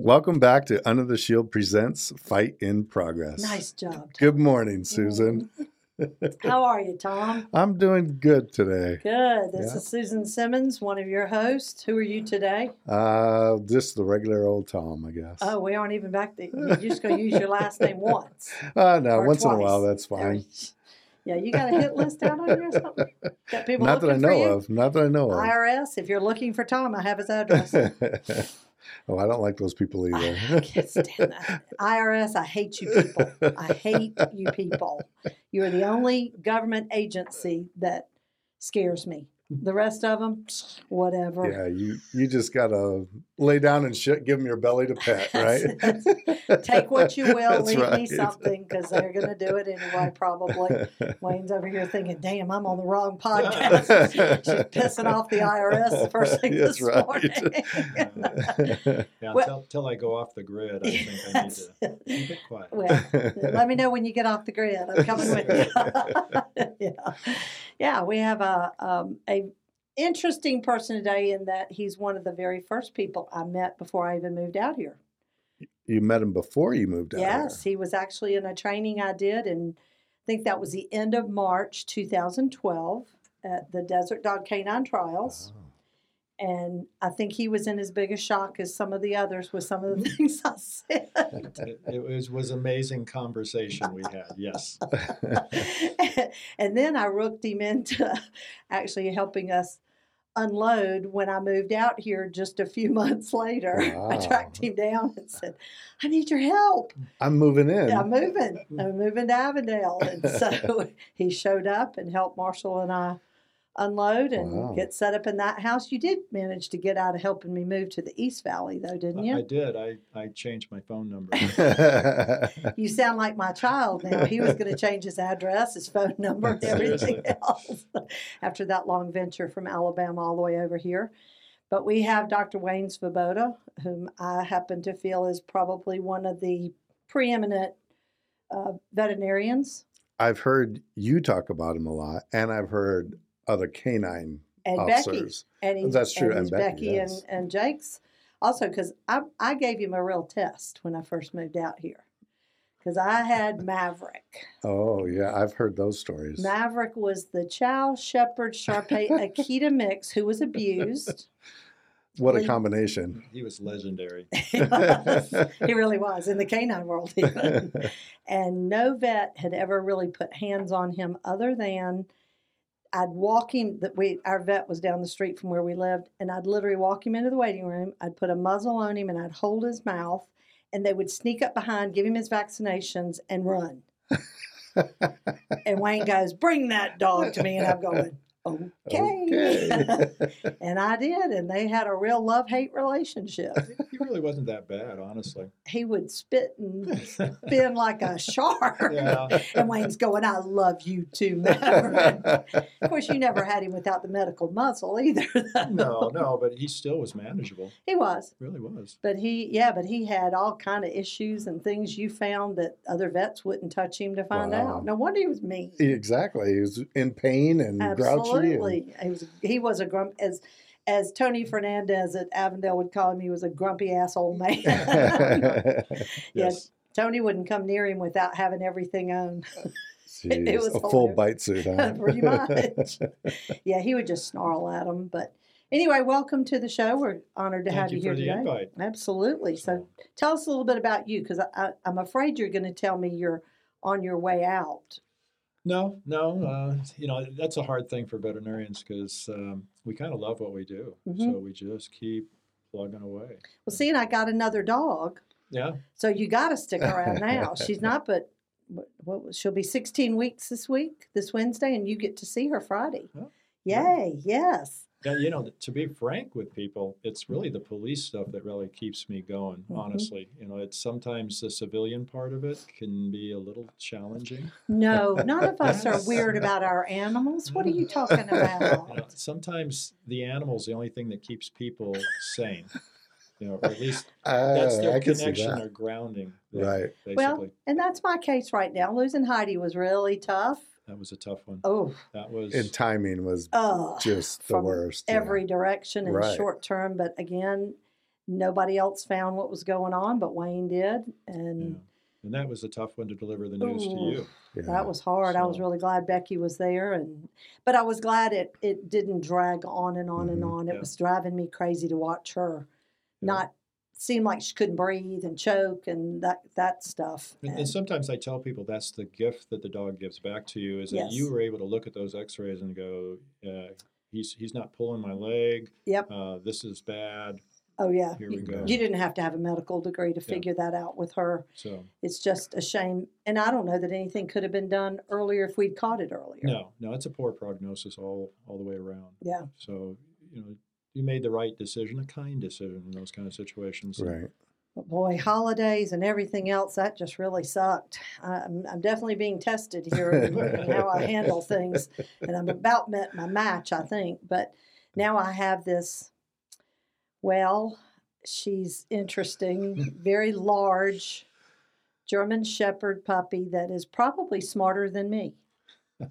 Welcome back to Under the Shield Presents Fight in Progress. Nice job. Tom. Good morning, Susan. How are you, Tom? I'm doing good today. Good. This Yeah. is Susan Simmons, one of your hosts. Who are you today? Uh, just the regular old Tom, I guess. Oh, we aren't even back there. You're just going to use your last name once. Uh, no, once in a while, that's fine. Yeah, you got a hit list out on here or something? Got people Not that I know of. Not that I know of. IRS, if you're looking for Tom, I have his address. Oh, I don't like those people either. I can't stand that. IRS, I hate you people. I hate you people. You are the only government agency that scares me. The rest of them, whatever. yeah, you you just gotta lay down and shit. Give them your belly to pet, right? Take what you will, That's leave me something because they're going to do it anyway, probably. Wayne's over here thinking, damn, I'm on the wrong podcast. She's pissing off the IRS the first thing That's this right. morning. Yeah, Well- until, until I go off the grid, I think I need to keep it quiet. well, let me know when you get off the grid. I'm coming with you. yeah, yeah. We have a um, a interesting person today in that he's one of the very first people I met before I even moved out here. you met him before you moved out Yes, he was actually in a training I did, and I think that was the end of March 2012 at the Desert Dog Canine Trials. here. And I think he was in as big a shock as some of the others with some of the things I said. It, it was was amazing conversation we had. Yes, and then I rooked him into actually helping us unload when I moved out here just a few months later. I tracked him down and said, I need your help. I'm moving in. I'm moving. I'm moving to Avondale. And so he showed up and helped Marshall and I unload and Wow. get set up in that house. You did manage to get out of helping me move to the East Valley, though, didn't you? I you? did. I, I changed my phone number. You sound like my child now. He was going to change his address, his phone number, and everything else after that long venture from Alabama all the way over here. But we have Dr. Wayne Svoboda, whom I happen to feel is probably one of the preeminent uh, veterinarians I've heard you talk about him a lot, and I've heard other canine and Becky. officers. And he's, That's true, And, and he's Becky, Becky yes. and, and Jake's also because I, I gave him a real test when I first moved out here because I had Maverick. Oh yeah, I've heard those stories. Maverick was the Chow Shepherd Sharpei Akita mix who was abused. what a combination. He was legendary. he, was. He really was in the canine world. Even. and no vet had ever really put hands on him other than I'd walk him. That we our vet was down the street from where we lived, and I'd literally walk him into the waiting room. I'd put a muzzle on him, and I'd hold his mouth, and they would sneak up behind, give him his vaccinations, and run. and Wayne goes, "Bring that dog to me," and I'm going. Okay. Okay. and I did, and they had a real love hate relationship. He really wasn't that bad, honestly. He would spit and spin like a shark. Yeah. And Wayne's going, I love you too, Maverick. of course, you never had him without the medical muscle either. though. No, no, but he still was manageable. He was. Really was. But he, yeah, but he had all kind of issues and things you found that other vets wouldn't touch him to find Wow. out. No wonder he was mean. exactly. He was in pain and grouchy. And- Absolutely, he was. He was a grump as as Tony Fernandez at Avondale would call him. He was a grumpy asshole old man. yeah, Yes. Tony wouldn't come near him without having everything on. Jeez, was a full hilarious. bite suit, huh? Pretty much. yeah, he would just snarl at him. But anyway, welcome to the show. We're honored to Thank have you you here the today. invite. Absolutely. So tell us a little bit about you because I, I, I'm afraid you're going to tell me you're on your way out. No, no, uh, you know that's a hard thing for veterinarians because um, we kind of love what we do, Mhm. so we just keep plugging away. Well, see, and I got another dog. Yeah, So you got to stick around now. She's not, but what, what she'll be 16 weeks this week, this Wednesday, and you get to see her Friday. Oh, Yay! Yes. Yeah, you know, to be frank with people, it's really the police stuff that really keeps me going. Mhm. Honestly, you know, it's sometimes the civilian part of it can be a little challenging. No, none of us are weird about our animals. What are you talking You know, about? sometimes the animal's the only thing that keeps people sane. You know, or at least that's their I connection that. or grounding. Right. Basically, Well, and that's my case right now. Losing Heidi was really tough. That was a tough one. Oh, That was. And timing was uh, just the from worst. yeah. every direction in Right. short term. But again, nobody else found what was going on, but Wayne did, yeah. and And that was a tough one to deliver the news to you. Yeah. that was hard. I was really glad Becky was there, and but I was glad it it didn't drag on and on and Mhm. on. It Yeah. was driving me crazy to watch her Yeah. not seem like she couldn't breathe and choke and that that stuff. And, and And- sometimes I tell people that's the gift that the dog gives back to you is that Yes. you were able to look at those X-rays and go, uh, he's he's not pulling my leg. Yep. Uh, this is bad. oh yeah. Here we You- go. You didn't have to have a medical degree to Yeah. figure that out with her. So It's just a shame, and I don't know that anything could have been done earlier if we'd caught it earlier. no, no, it's a poor prognosis all all the way around. Yeah. So you know, you made the right decision, a kind decision in those kind of situations. Right. But boy, holidays and everything else, that just really sucked. I'm, I'm definitely being tested here in how I handle things. And I'm about met my match, I think. But now I have this, well, she's interesting, very large German Shepherd puppy that is probably smarter than me.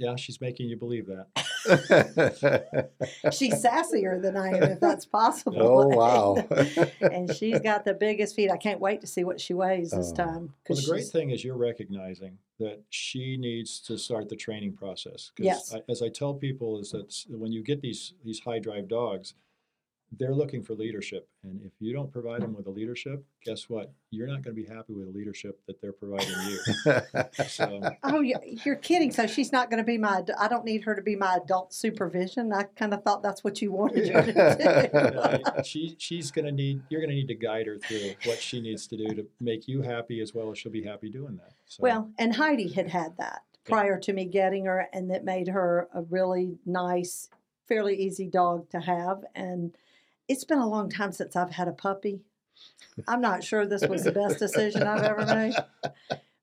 Yeah, she's making you believe that. She's sassier than I am, if that's possible. oh wow. and she's got the biggest feet. I can't wait to see what she weighs this Oh. time. Well, 'cause the great thing is you're recognizing that she needs to start the training process. Yes. I, as I tell people, is that when you get these these high drive dogs, they're looking for leadership, and if you don't provide them with a leadership, guess what? You're not going to be happy with the leadership that they're providing you. So Oh, you- you're kidding. So she's not going to be my, I don't need her to be my adult supervision. I kind of thought that's what you wanted her to uh, she she's going to need you're going to need to guide her through what she needs to do to make you happy as well as she'll be happy doing that. So, Well, and Heidi had had that prior to me getting her, and that made her a really nice, fairly easy dog to have. And it's been a long time since I've had a puppy. I'm not sure this was the best decision I've ever made.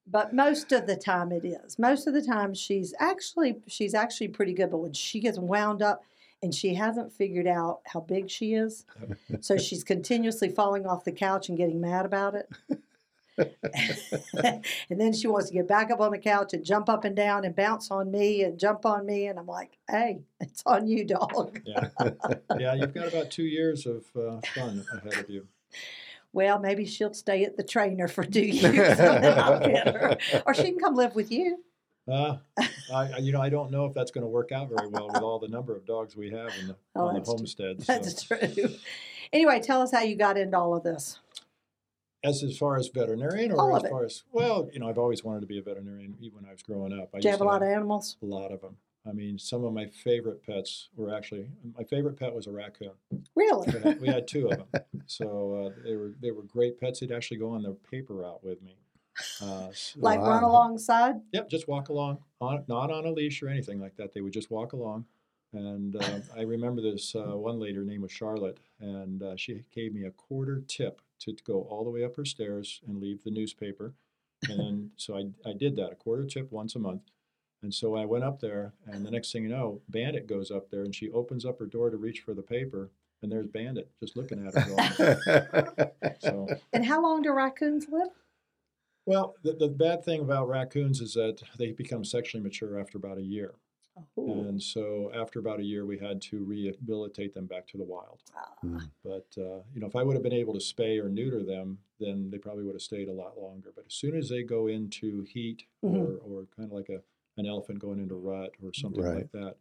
But most of the time it is. Most of the time she's actually she's actually pretty good. But when she gets wound up and she hasn't figured out how big she is, so she's continuously falling off the couch and getting mad about it. and then she wants to get back up on the couch and jump up and down and bounce on me and jump on me. And I'm like, hey, it's on you, dog. yeah, yeah, you've got about two years of uh, fun ahead of you. Well, maybe she'll stay at the trainer for two years and then I'll get her. Or she can come live with you. Uh, I, you know, I don't know if that's going to work out very well with all the number of dogs we have in the, Oh, on the that's homestead. So. That's true. Anyway, tell us how you got into all of this. As as far as veterinarian, or All as far as well, you know, I've always wanted to be a veterinarian even when I was growing up. I Do you have a lot of animals? a lot of them. I mean, some of my favorite pets were actually my favorite pet was a raccoon. Really? We had, we had two of them, so uh, they were they were great pets. They'd actually go on the paper route with me. Uh, so- Like run alongside? Yep, just walk along, on, not on a leash or anything like that. They would just walk along. And uh, I remember this uh, one lady, her name was Charlotte, and uh, she gave me a quarter tip to, to go all the way up her stairs and leave the newspaper. And then, so I, I did that, a quarter tip once a month. And so I went up there, and the next thing you know, Bandit goes up there, and she opens up her door to reach for the paper, and there's Bandit just looking at her. So, And how long do raccoons live? well, the, the bad thing about raccoons is that they become sexually mature after about a year. Oh, And so after about a year, we had to rehabilitate them back to the wild. ah, But, uh, you know, if I would have been able to spay or neuter them, then they probably would have stayed a lot longer. But as soon as they go into heat Mhm. or, or kind of like a, an elephant going into rut or something Right. like that,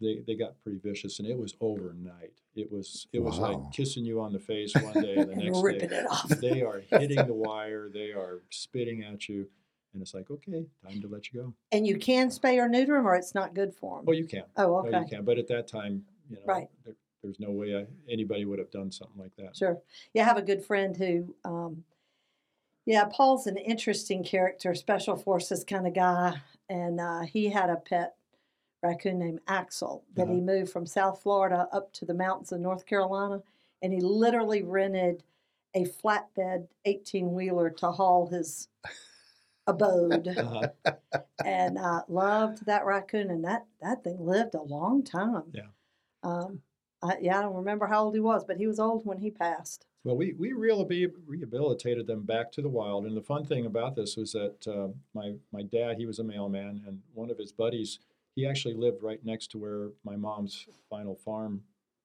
they, they got pretty vicious and it was overnight. It was it was Wow. like kissing you on the face one day and the and next ripping day it off. they are hitting the wire, they are spitting at you, and it's like, okay, time to let you go. And you can spay or neuter them, or it's not good for them. Oh, you can. Oh, Oh, okay. you can. But at that time, you know, Right. there, there's no way I, anybody would have done something like that. Sure. Yeah, I have a good friend who, um, yeah, Paul's an interesting character, special forces kind of guy, and uh, he had a pet raccoon named Axel that he Uh-huh. moved from South Florida up to the mountains of North Carolina, and he literally rented a flatbed 18 wheeler to haul his abode. Uh-huh. and I loved that raccoon, and that that thing lived a long time. Yeah. Um, I, yeah, I don't remember how old he was, but he was old when he passed. Well, we, we really rehabilitated them back to the wild. And the fun thing about this was that uh, my, my dad, he was a mailman, and one of his buddies, he actually lived right next to where my mom's final farm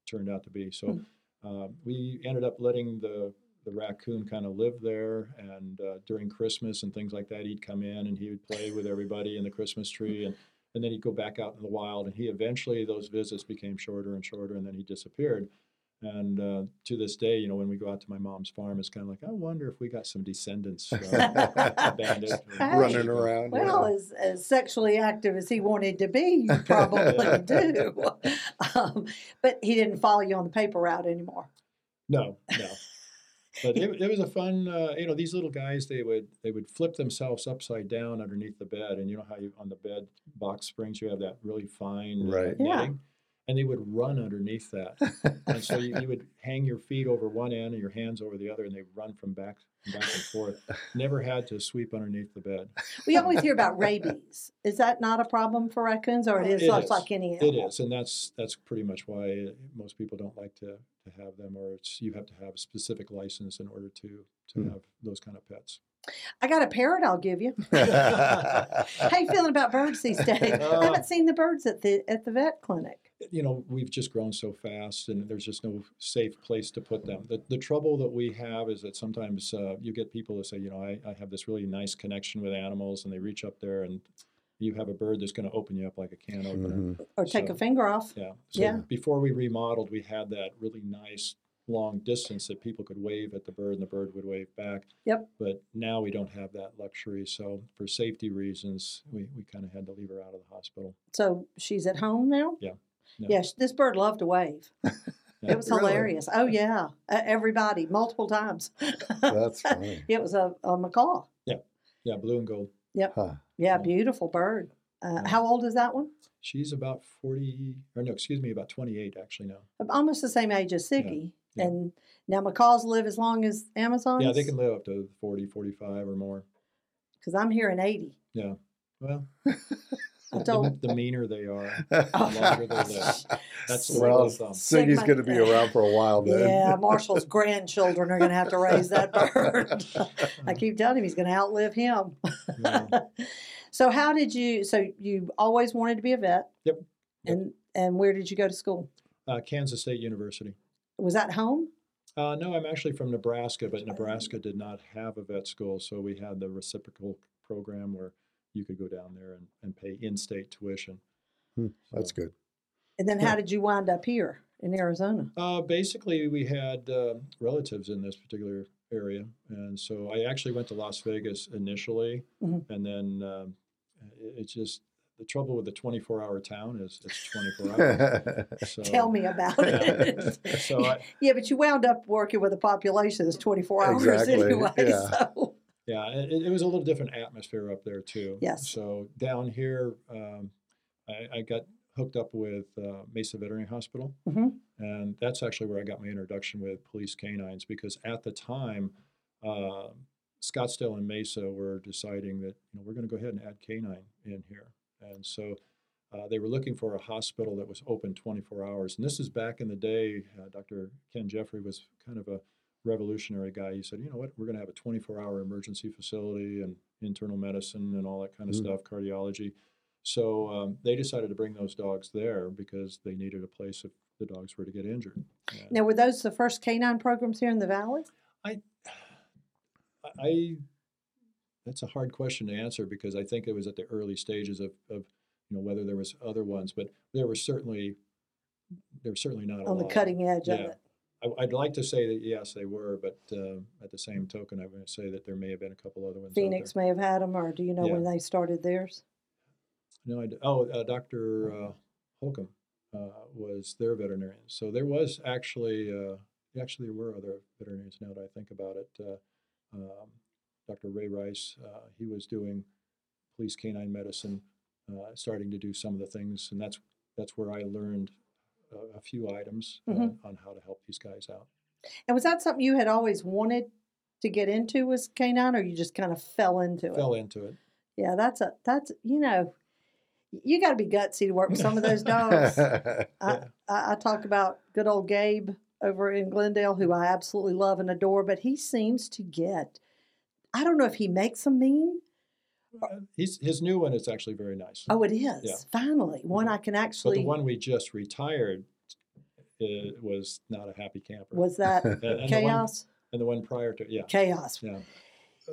turned out to be. So uh, we ended up letting the, the raccoon kind of lived there. And uh, during Christmas and things like that, he'd come in and he would play with everybody in the Christmas tree. And, and then he'd go back out in the wild. And he eventually, those visits became shorter and shorter, and then he disappeared. And uh, to this day, you know, when we go out to my mom's farm, it's kind of like, I wonder if we got some descendants uh, bandit or- Running around. Well, yeah. as, as sexually active as he wanted to be, you probably do. Um, but he didn't follow you on the paper route anymore. No, no. But it, it was a fun, uh, you know, these little guys, they would they would flip themselves upside down underneath the bed, and you know how you on the bed box springs you have that really fine Right. Yeah. and they would run underneath that, and so you, you would hang your feet over one end and your hands over the other, and they run from back back and forth. Never had to sweep underneath the bed. We always hear about rabies. Is that not a problem for raccoons, or it is It just is. like any It animal? is, and that's that's pretty much why uh, most people don't like to, to have them, or it's you have to have a specific license in order to to Hmm. have those kind of pets. I got a parrot. I'll give you. How you feeling about birds these days? I Uh, haven't seen the birds at the at the vet clinic. You know, we've just grown so fast, and there's just no safe place to put them. The, the trouble that we have is that sometimes uh, you get people that say, you know, I, I have this really nice connection with animals, and they reach up there and you have a bird that's going to open you up like a can opener. Mhm. Or take a finger off. Yeah. So Yeah. before we remodeled, we had that really nice long distance that people could wave at the bird and the bird would wave back. Yep. But now we don't have that luxury. So for safety reasons, we, we kind of had to leave her out of the hospital. So she's at home now. Yeah. Yeah. Yes, this bird loved to wave. Yeah. It was Really? hilarious. Oh yeah, uh, everybody multiple times. That's funny. it was a, a macaw. Yeah, yeah, blue and gold. Huh. Yeah, Yeah. beautiful bird. Uh, Yeah. How old is that one? She's about 40, or no, excuse me, about 28 actually now. Almost the same age as Siggy. yeah. And now macaws live as long as Amazons. Yeah, they can live up to 40, 45 or more. Because I'm hearing 80. Yeah. Well, I the, the meaner they are, the longer they live. That's the well, rule of thumb. Siggy's going to be around for a while then. Yeah, Marshall's grandchildren are going to have to raise that bird. I keep telling him he's going to outlive him. Yeah. so how did you? So you always wanted to be a vet. Yep. Yep. And and where did you go to school? Uh, Kansas State University. Was that home? Uh, no, I'm actually from Nebraska, but Nebraska did not have a vet school, so we had the reciprocal program where you could go down there and, and pay in-state tuition. Hmm, That's So, good. And then how did you wind up here in Arizona? Uh, basically, we had uh, relatives in this particular area, and so I actually went to Las Vegas initially, Mhm. and then um, it, it's just the trouble with the 24-hour town is it's 24 hours. So, Tell me about yeah. it. So I, yeah, but you wound up working with a population that's 24 hours Exactly, anyway. yeah. So Yeah, it, it was a little different atmosphere up there too. Yes. So down here, um, I, I got hooked up with uh, Mesa Veterinary Hospital, Mhm. and that's actually where I got my introduction with police canines because at the time, uh, Scottsdale and Mesa were deciding that you know we're going to go ahead and add canine in here, and so. Uh, they were looking for a hospital that was open 24 hours. And this is back in the day. Uh, Dr. Ken Jeffrey was kind of a revolutionary guy. He said, you know what, we're going to have a 24 hour emergency facility and internal medicine and all that kind of Mm. stuff, cardiology. So um, they decided to bring those dogs there because they needed a place if the dogs were to get injured. And now were those the first canine programs here in the valley? I, I, that's a hard question to answer because I think it was at the early stages of, of you know, whether there was other ones, but there was certainly, there was certainly not a On the lot. cutting edge of it. I, I'd like to say that yes, they were, but uh, at the same token, I'm going to say that there may have been a couple other ones. Phoenix may have had them, or do you know Yeah. when they started theirs? No, I oh, uh, Dr. Uh, Holcomb uh, was their veterinarian. So there was actually, uh, actually there were other veterinarians. Now that I think about it, uh, um, Dr. Ray Rice, uh, he was doing police canine medicine uh, starting to do some of the things, and that's that's where I learned a, a few items uh, on how to help these guys out. And was that something you had always wanted to get into was canine, or you just kind of fell into it? Fell into it. Yeah, that's a that's you know, you got to be gutsy to work with some of those dogs. I, Yeah. I, I talk about good old Gabe over in Glendale, who I absolutely love and adore, but he seems to get. I don't know if he makes them mean. Uh, He's, his new one is actually very nice. Oh, it is finally one I can actually. But the one we just retired uh, was not a happy camper. was that and, and the one, chaos? and the one prior to yeah, Chaos. yeah.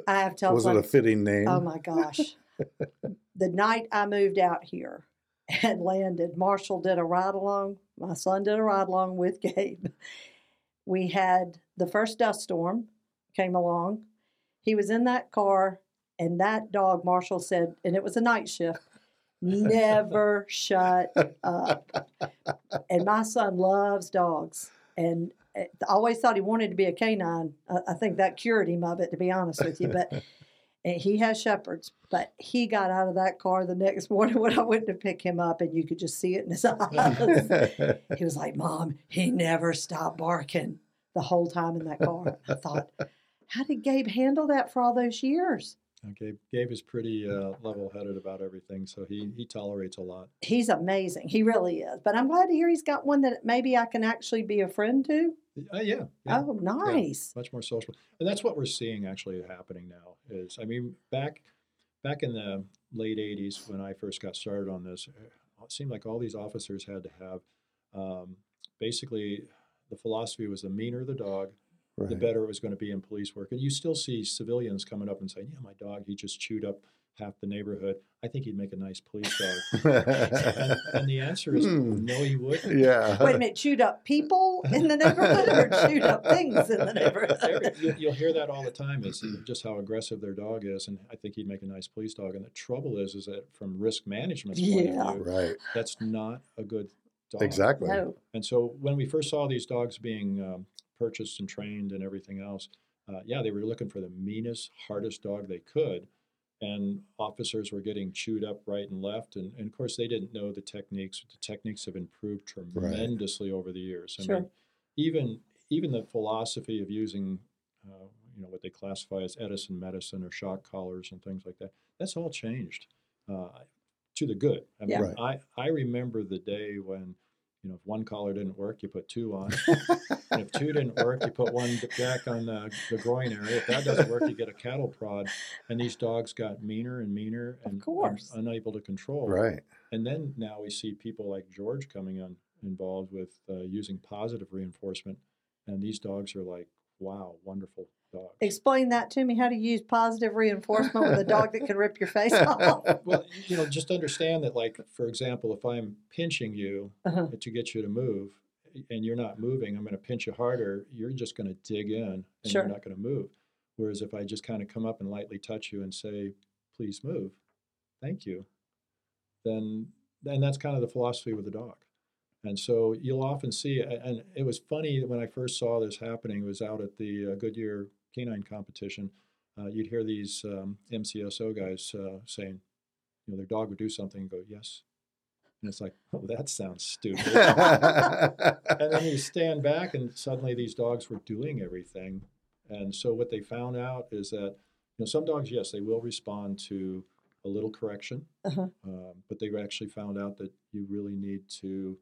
I have to tell Was it a fitting name? Oh my gosh. the night I moved out here and landed, Marshall did a ride along. My son did a ride along with Gabe. We had the first dust storm came along. He was in that car, and that dog, Marshall said, and it was a night shift, never shut up. And my son loves dogs. And eh, I always thought he wanted to be a canine. I, I think that cured him of it, to be honest with you. But and he has shepherds, but he got out of that car the next morning when I went to pick him up, and you could just see it in his eyes. he was like, "Mom, he never stopped barking the whole time in that car." I thought, how did Gabe handle that for all those years? Uh, Gabe, Gabe is pretty uh, level-headed about everything, so he he tolerates a lot. He's amazing. He really is. But I'm glad to hear he's got one that maybe I can actually be a friend to. Uh, yeah, yeah. Oh, nice. much more social and that's what we're seeing actually happening now is i mean back back in the late 80s when i first got started on this it seemed like all these officers had to have um, basically the philosophy was the meaner the dog the better it was going to be in police work and you still see civilians coming up and saying yeah my dog he just chewed up half the neighborhood i think he'd make a nice police dog and, and the answer is Hmm. no he wouldn't yeah. Wait a minute, chewed up people in the neighborhood or chewed up things in the neighborhood? you, you'll hear that all the time is just how aggressive their dog is, and I think he'd make a nice police dog. And the trouble is, is that from risk management's point Yeah. of view, Right. that's not a good dog. Exactly. No. And so when we first saw these dogs being um, purchased and trained and everything else, uh, yeah, they were looking for the meanest, hardest dog they could. And officers were getting chewed up right and left. And, and of course, they didn't know the techniques. The techniques have improved tremendously over the years. I Sure. mean, even even the philosophy of using, uh, you know, what they classify as Edison medicine or shock collars and things like that, that's all changed uh, to the good. I mean, Yeah. Right. I, I remember the day when, you know, if one collar didn't work, you put two on. and if two didn't work, you put one back on the, the groin area. If that doesn't work, you get a cattle prod. And these dogs got meaner and meaner and, course. unable to control. Right. And then now we see people like George coming on involved with uh, using positive reinforcement, and these dogs are like, wow, wonderful dog. Explain that to me. How to use positive reinforcement with a dog that can rip your face off? Well, you know, just understand that, like, for example, if I'm pinching you Uh-huh. to get you to move, and you're not moving, I'm going to pinch you harder. You're just going to dig in, and Sure. you're not going to move. Whereas if I just kind of come up and lightly touch you and say, "Please move," thank you, then then that's kind of the philosophy with the dog. And so you'll often see, and it was funny when I first saw this happening. It was out at the uh, Goodyear Canine Competition. Uh, you'd hear these um, MCSO guys uh, saying, you know, their dog would do something and go, yes. And it's like, oh, that sounds stupid. and then you stand back, and suddenly these dogs were doing everything. And so what they found out is that, you know, some dogs, yes, they will respond to a little correction, Uh-huh. um, but they actually found out that you really need to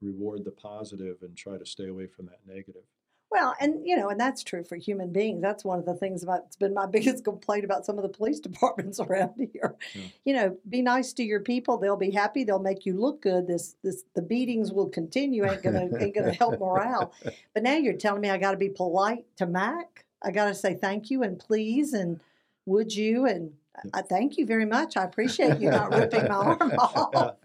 reward the positive and try to stay away from that negative. Well, and you know, and that's true for human beings. That's one of the things about it's been my biggest complaint about some of the police departments around here. Yeah. You know, be nice to your people; they'll be happy. They'll make you look good. This, this, the beatings will continue. Ain't gonna, ain't gonna help morale. But now you're telling me I got to be polite to Mac. I got to say thank you and please and would you and I uh, thank you very much. I appreciate you not ripping my arm off.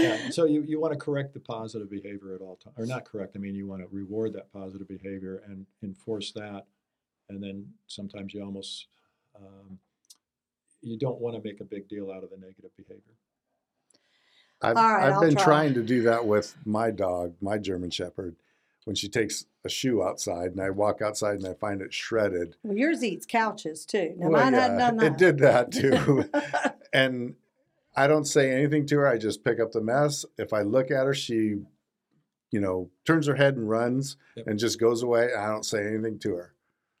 Yeah, so you, you want to correct the positive behavior at all times, or not correct, I mean, you want to reward that positive behavior and enforce that. And then sometimes you almost, um, you don't want to make a big deal out of the negative behavior. I've, All right, I've been try. trying to do that with my dog, my German Shepherd, when she takes a shoe outside and I walk outside and I find it shredded. Well, yours eats couches too. Now Well, mine hadn't done that. It did that too. and I don't say anything to her. I just pick up the mess. If I look at her, she, you know, turns her head and runs Yep. and just goes away. I don't say anything to her.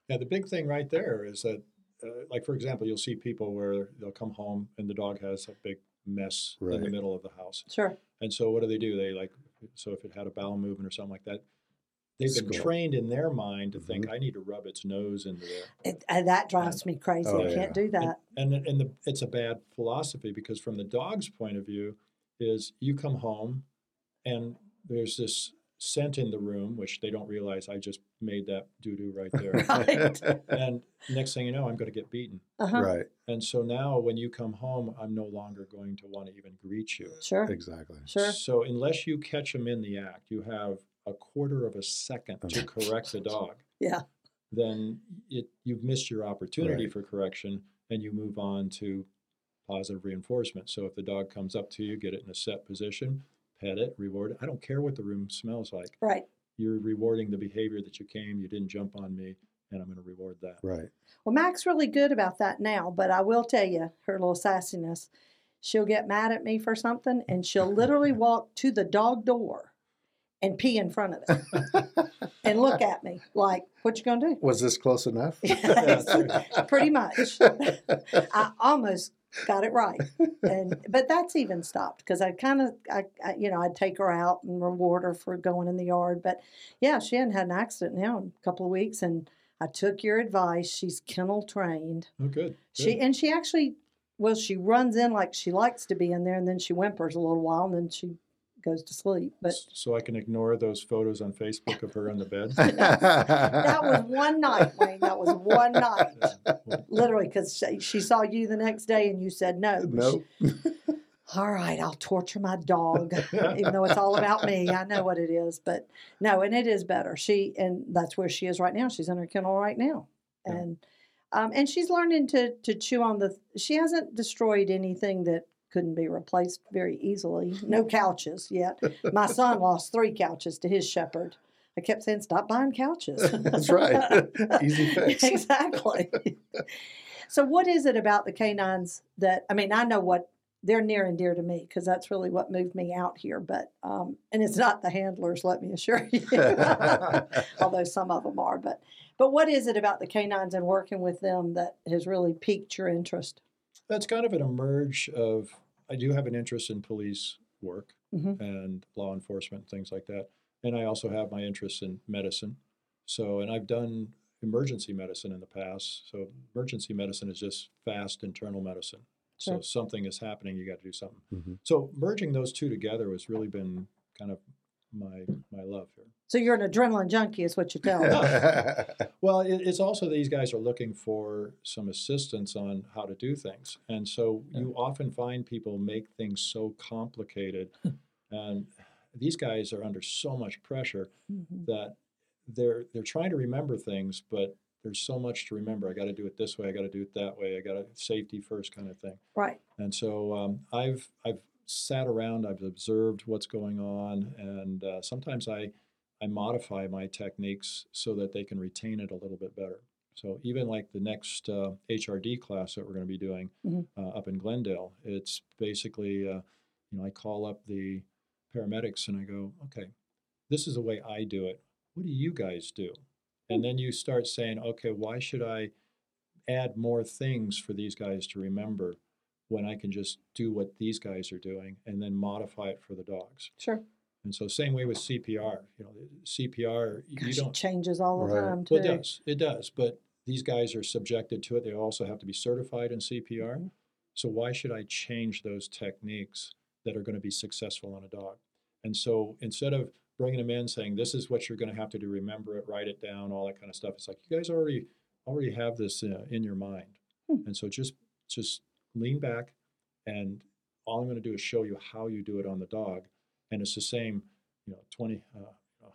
Yeah, the big thing right there is that, uh, like for example, you'll see people where they'll come home and the dog has a big mess in the middle of the house, Sure. and so what do they do? They like, so if it had a bowel movement or something like that, they've been Score. trained in their mind to Mm-hmm. think I need to rub its nose into there. It, and that drives me crazy. Oh, I yeah. can't do that. And and the, it's a bad philosophy because from the dog's point of view, is you come home, and there's this scent in the room which they don't realize I just made that doo doo right there. Right. and next thing you know, I'm going to get beaten. Uh-huh. right. And so now when you come home, I'm no longer going to want to even greet you. Sure. Exactly. Sure. So unless you catch them in the act, you have a quarter of a second to correct the dog. Yeah. Then it, you've missed your opportunity Right. for correction, and you move on to positive reinforcement. So if the dog comes up to you, get it in a set position, pet it, reward it. I don't care what the room smells like. Right. You're rewarding the behavior that you came. You didn't jump on me, and I'm going to reward that. Right. Well, Mac's really good about that now, but I will tell you her little sassiness. She'll get mad at me for something, and she'll literally walk to the dog door and pee in front of it and look at me like, "What you gonna do?" Was this close enough? Pretty much. I almost got it right, and but that's even stopped because I kind of, I, I, you know, I'd take her out and reward her for going in the yard. But yeah, she hadn't had an accident now in a couple of weeks, and I took your advice. She's kennel trained. Oh, good. She good. and she actually, well, she runs in like she likes to be in there, and then she whimpers a little while, and then she goes to sleep. But so I can ignore those photos on Facebook of her on the bed. that was one night, Wayne. That was one night. Literally, because she, she saw you the next day, and you said no. But she- Nope. all right, I'll torture my dog, even though it's all about me. I know what it is, but no, and it is better. She and that's where she is right now. She's in her kennel right now, Yeah. and um, and she's learning to to chew on the. She hasn't destroyed anything that couldn't be replaced very easily. No couches yet. My son lost three couches to his shepherd. I kept saying, "Stop buying couches." That's right. Easy fix. exactly. so, what is it about the canines that I mean? I know what they're near and dear to me because that's really what moved me out here. But um, and it's not the handlers, let me assure you. Although some of them are, but but what is it about the canines and working with them that has really piqued your interest? That's kind of an emerge of, I do have an interest in police work Mhm. and law enforcement, things like that. And I also have my interest in medicine. So, and I've done emergency medicine in the past. So, emergency medicine is just fast internal medicine. So, Sure. something is happening, you got to do something. Mhm. So, merging those two together has really been kind of my my love here. So you're an adrenaline junkie, is what you tell me. Well, it, it's also these guys are looking for some assistance on how to do things, and so you often find people make things so complicated, and these guys are under so much pressure Mhm. that they're they're trying to remember things, but there's so much to remember. I got to do it this way. I got to do it that way. I got to safety first, kind of thing. Right. And so um, I've I've sat around, I've observed what's going on, and uh, sometimes I I modify my techniques so that they can retain it a little bit better. So even like the next uh, HRD class that we're going to be doing Mhm. uh, up in Glendale, it's basically uh, you know I call up the paramedics and I go, okay, this is the way I do it. What do you guys do? And then you start saying, okay, why should I add more things for these guys to remember when I can just do what these guys are doing and then modify it for the dogs? Sure. And so, same way with CPR. You know, CPR, you Gosh, it don't. changes all the Right. time too. Well, it does. It does. But these guys are subjected to it. They also have to be certified in CPR. Mhm. So why should I change those techniques that are going to be successful on a dog? And so instead of bringing them in saying this is what you're going to have to do, remember it, write it down, all that kind of stuff. It's like you guys already already have this uh, in your mind. Hmm. And so just just lean back, and all I'm going to do is show you how you do it on the dog. And it's the same, you know, 20, uh,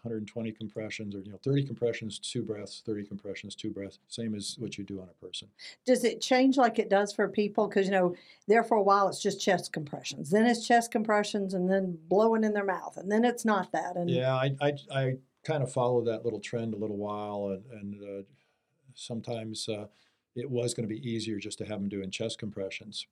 120 compressions or you know 30 compressions, two breaths, 30 compressions, two breaths, same as what you do on a person. Does it change like it does for people? Because you know, there for a while it's just chest compressions, then it's chest compressions, and then blowing in their mouth, and then it's not that. And Yeah, I, I, I kind of followed that little trend a little while, and, and uh, sometimes uh, it was going to be easier just to have them doing chest compressions.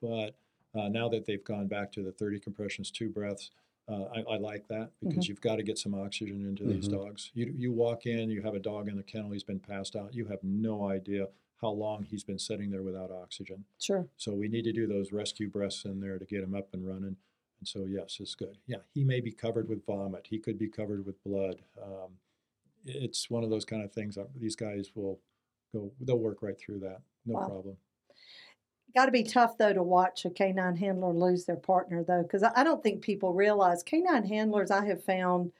But Uh, now that they've gone back to the 30 compressions, two breaths, uh, I, I like that because you've got to get some oxygen into these Mhm. dogs. You, you walk in, you have a dog in the kennel, he's been passed out. You have no idea how long he's been sitting there without oxygen. Sure. So we need to do those rescue breaths in there to get him up and running. And so, yes, it's good. Yeah, he may be covered with vomit. He could be covered with blood. Um, it's one of those kind of things. These guys will go. They'll work right through that. No Wow. problem. Got to be tough though to watch a canine handler lose their partner though, because I I don't think people realize canine handlers I have found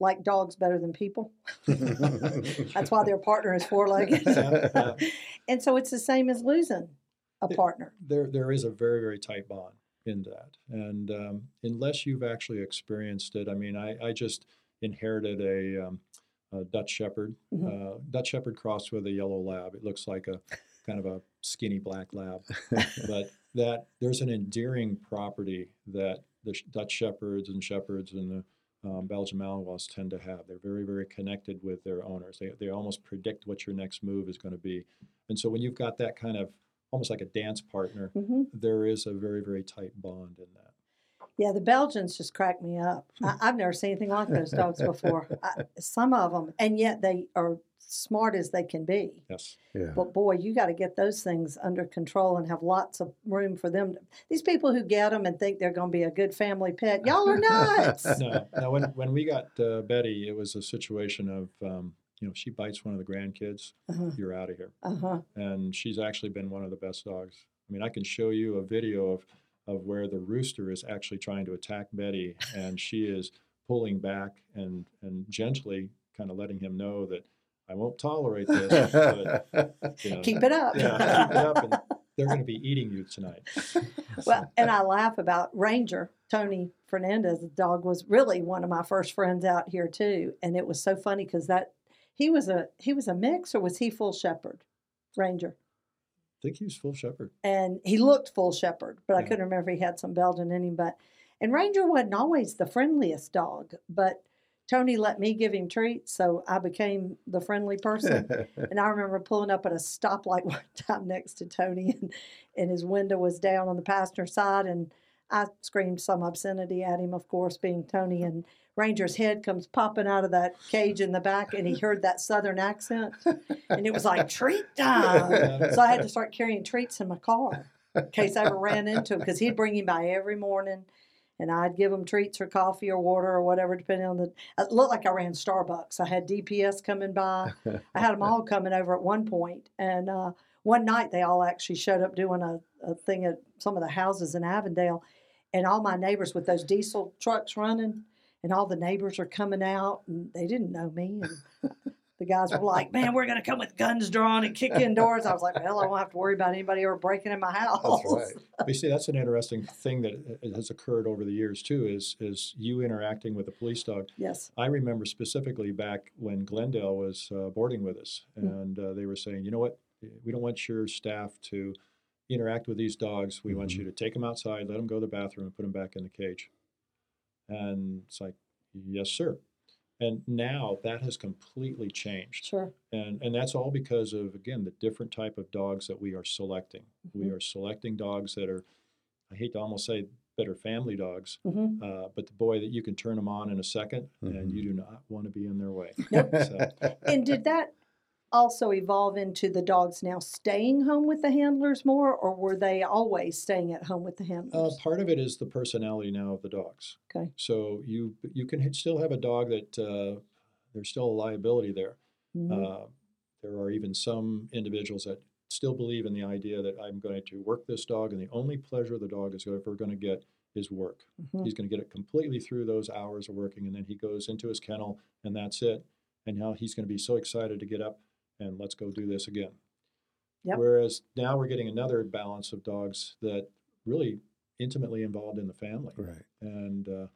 like dogs better than people. That's why their partner is four legged. Yeah, yeah. and so it's the same as losing a It- partner. There, there is a very, very tight bond in that. And um, unless you've actually experienced it, I mean, I, I just inherited a, um, a Dutch Shepherd, Mhm. uh, Dutch Shepherd crossed with a yellow lab. It looks like a kind of a skinny black lab. but that there's an endearing property that the Dutch Shepherds and Shepherds and the um, Belgian Malinois tend to have. They're very, very connected with their owners. They, they almost predict what your next move is going to be. And so when you've got that kind of almost like a dance partner, hmm there is a very, very tight bond in that. Yeah, the Belgians just crack me up. I, I've never seen anything like those dogs before. I, some of them, and yet they are smart as they can be. Yes. yeah. But boy, you got to get those things under control and have lots of room for them. These people who get them and think they're going to be a good family pet, y'all are nuts. No, no when, when we got uh, Betty, it was a situation of, um, you know, she bites one of the grandkids, Uh-huh. you're out of here. Uh-huh. and she's actually been one of the best dogs. I mean, I can show you a video of of where the rooster is actually trying to attack Betty, and she is pulling back and and gently kind of letting him know that I won't tolerate this. But, you know, Keep it up. yeah, keep it up, and they're going to be eating you tonight. Well, and I laugh about Ranger. Tony Fernandez's dog was really one of my first friends out here too, and it was so funny because that he was a he was a mix or was he full shepherd, Ranger, I think he was full shepherd. and he looked full shepherd, but I couldn't remember if he had some Belgian in him. But and Ranger wasn't always the friendliest dog, but Tony let me give him treats, so I became the friendly person. And I remember pulling up at a stoplight one time next to Tony, and, and his window was down on the passenger side, and I screamed some obscenity at him, of course, being Tony. And Ranger's head comes popping out of that cage in the back, and he heard that southern accent, and it was like treat time. So I had to start carrying treats in my car in case I ever ran into him, because he'd bring him by every morning. And I'd give him treats or coffee or water or whatever, depending on the. It looked like I ran Starbucks. I had DPS coming by. I had them all coming over at one point, and uh, one night they all actually showed up doing a, a thing at some of the houses in Avondale, and all my neighbors with those diesel trucks running, and all the neighbors are coming out, and they didn't know me, and the guys were like, "Man, we're gonna come with guns drawn and kick in doors." I was like, "Well, I won't have to worry about anybody ever breaking in my house." That's right. But you see, that's an interesting thing that uh, has occurred over the years too. Is is you interacting with a police dog? Yes. I remember specifically back when Glendale was uh, boarding with us, Mm. and uh, they were saying, you know what, we don't want your staff to interact with these dogs. We want Mhm. you to take them outside, let them go to the bathroom, and put them back in the cage. And it's like, yes, sir. And now that has completely changed, Sure. and and that's all because of again the different type of dogs that we are selecting. We Mhm. are selecting dogs that are, I hate to almost say, better family dogs, hmm uh, but the boy that you can turn them on in a 2nd and Mhm. you do not want to be in their way. Nope. So, And did that also evolve into the dogs now staying home with the handlers more, or were they always staying at home with the uh, handlers? part of it is the personality now of the dogs. Okay. So you you can still have a dog that uh, there's still a liability there. Mhm. Uh, there are even some individuals that still believe in the idea that I'm going to work this dog, and the only pleasure the dog is ever going to get is work. Mhm. He's going to get it completely through those hours of working, and then he goes into his kennel, and that's it. And now he's going to be so excited to get up and let's go do this again. Yep. Whereas now we're getting another balance of dogs that really intimately involved in the family, right. and uh,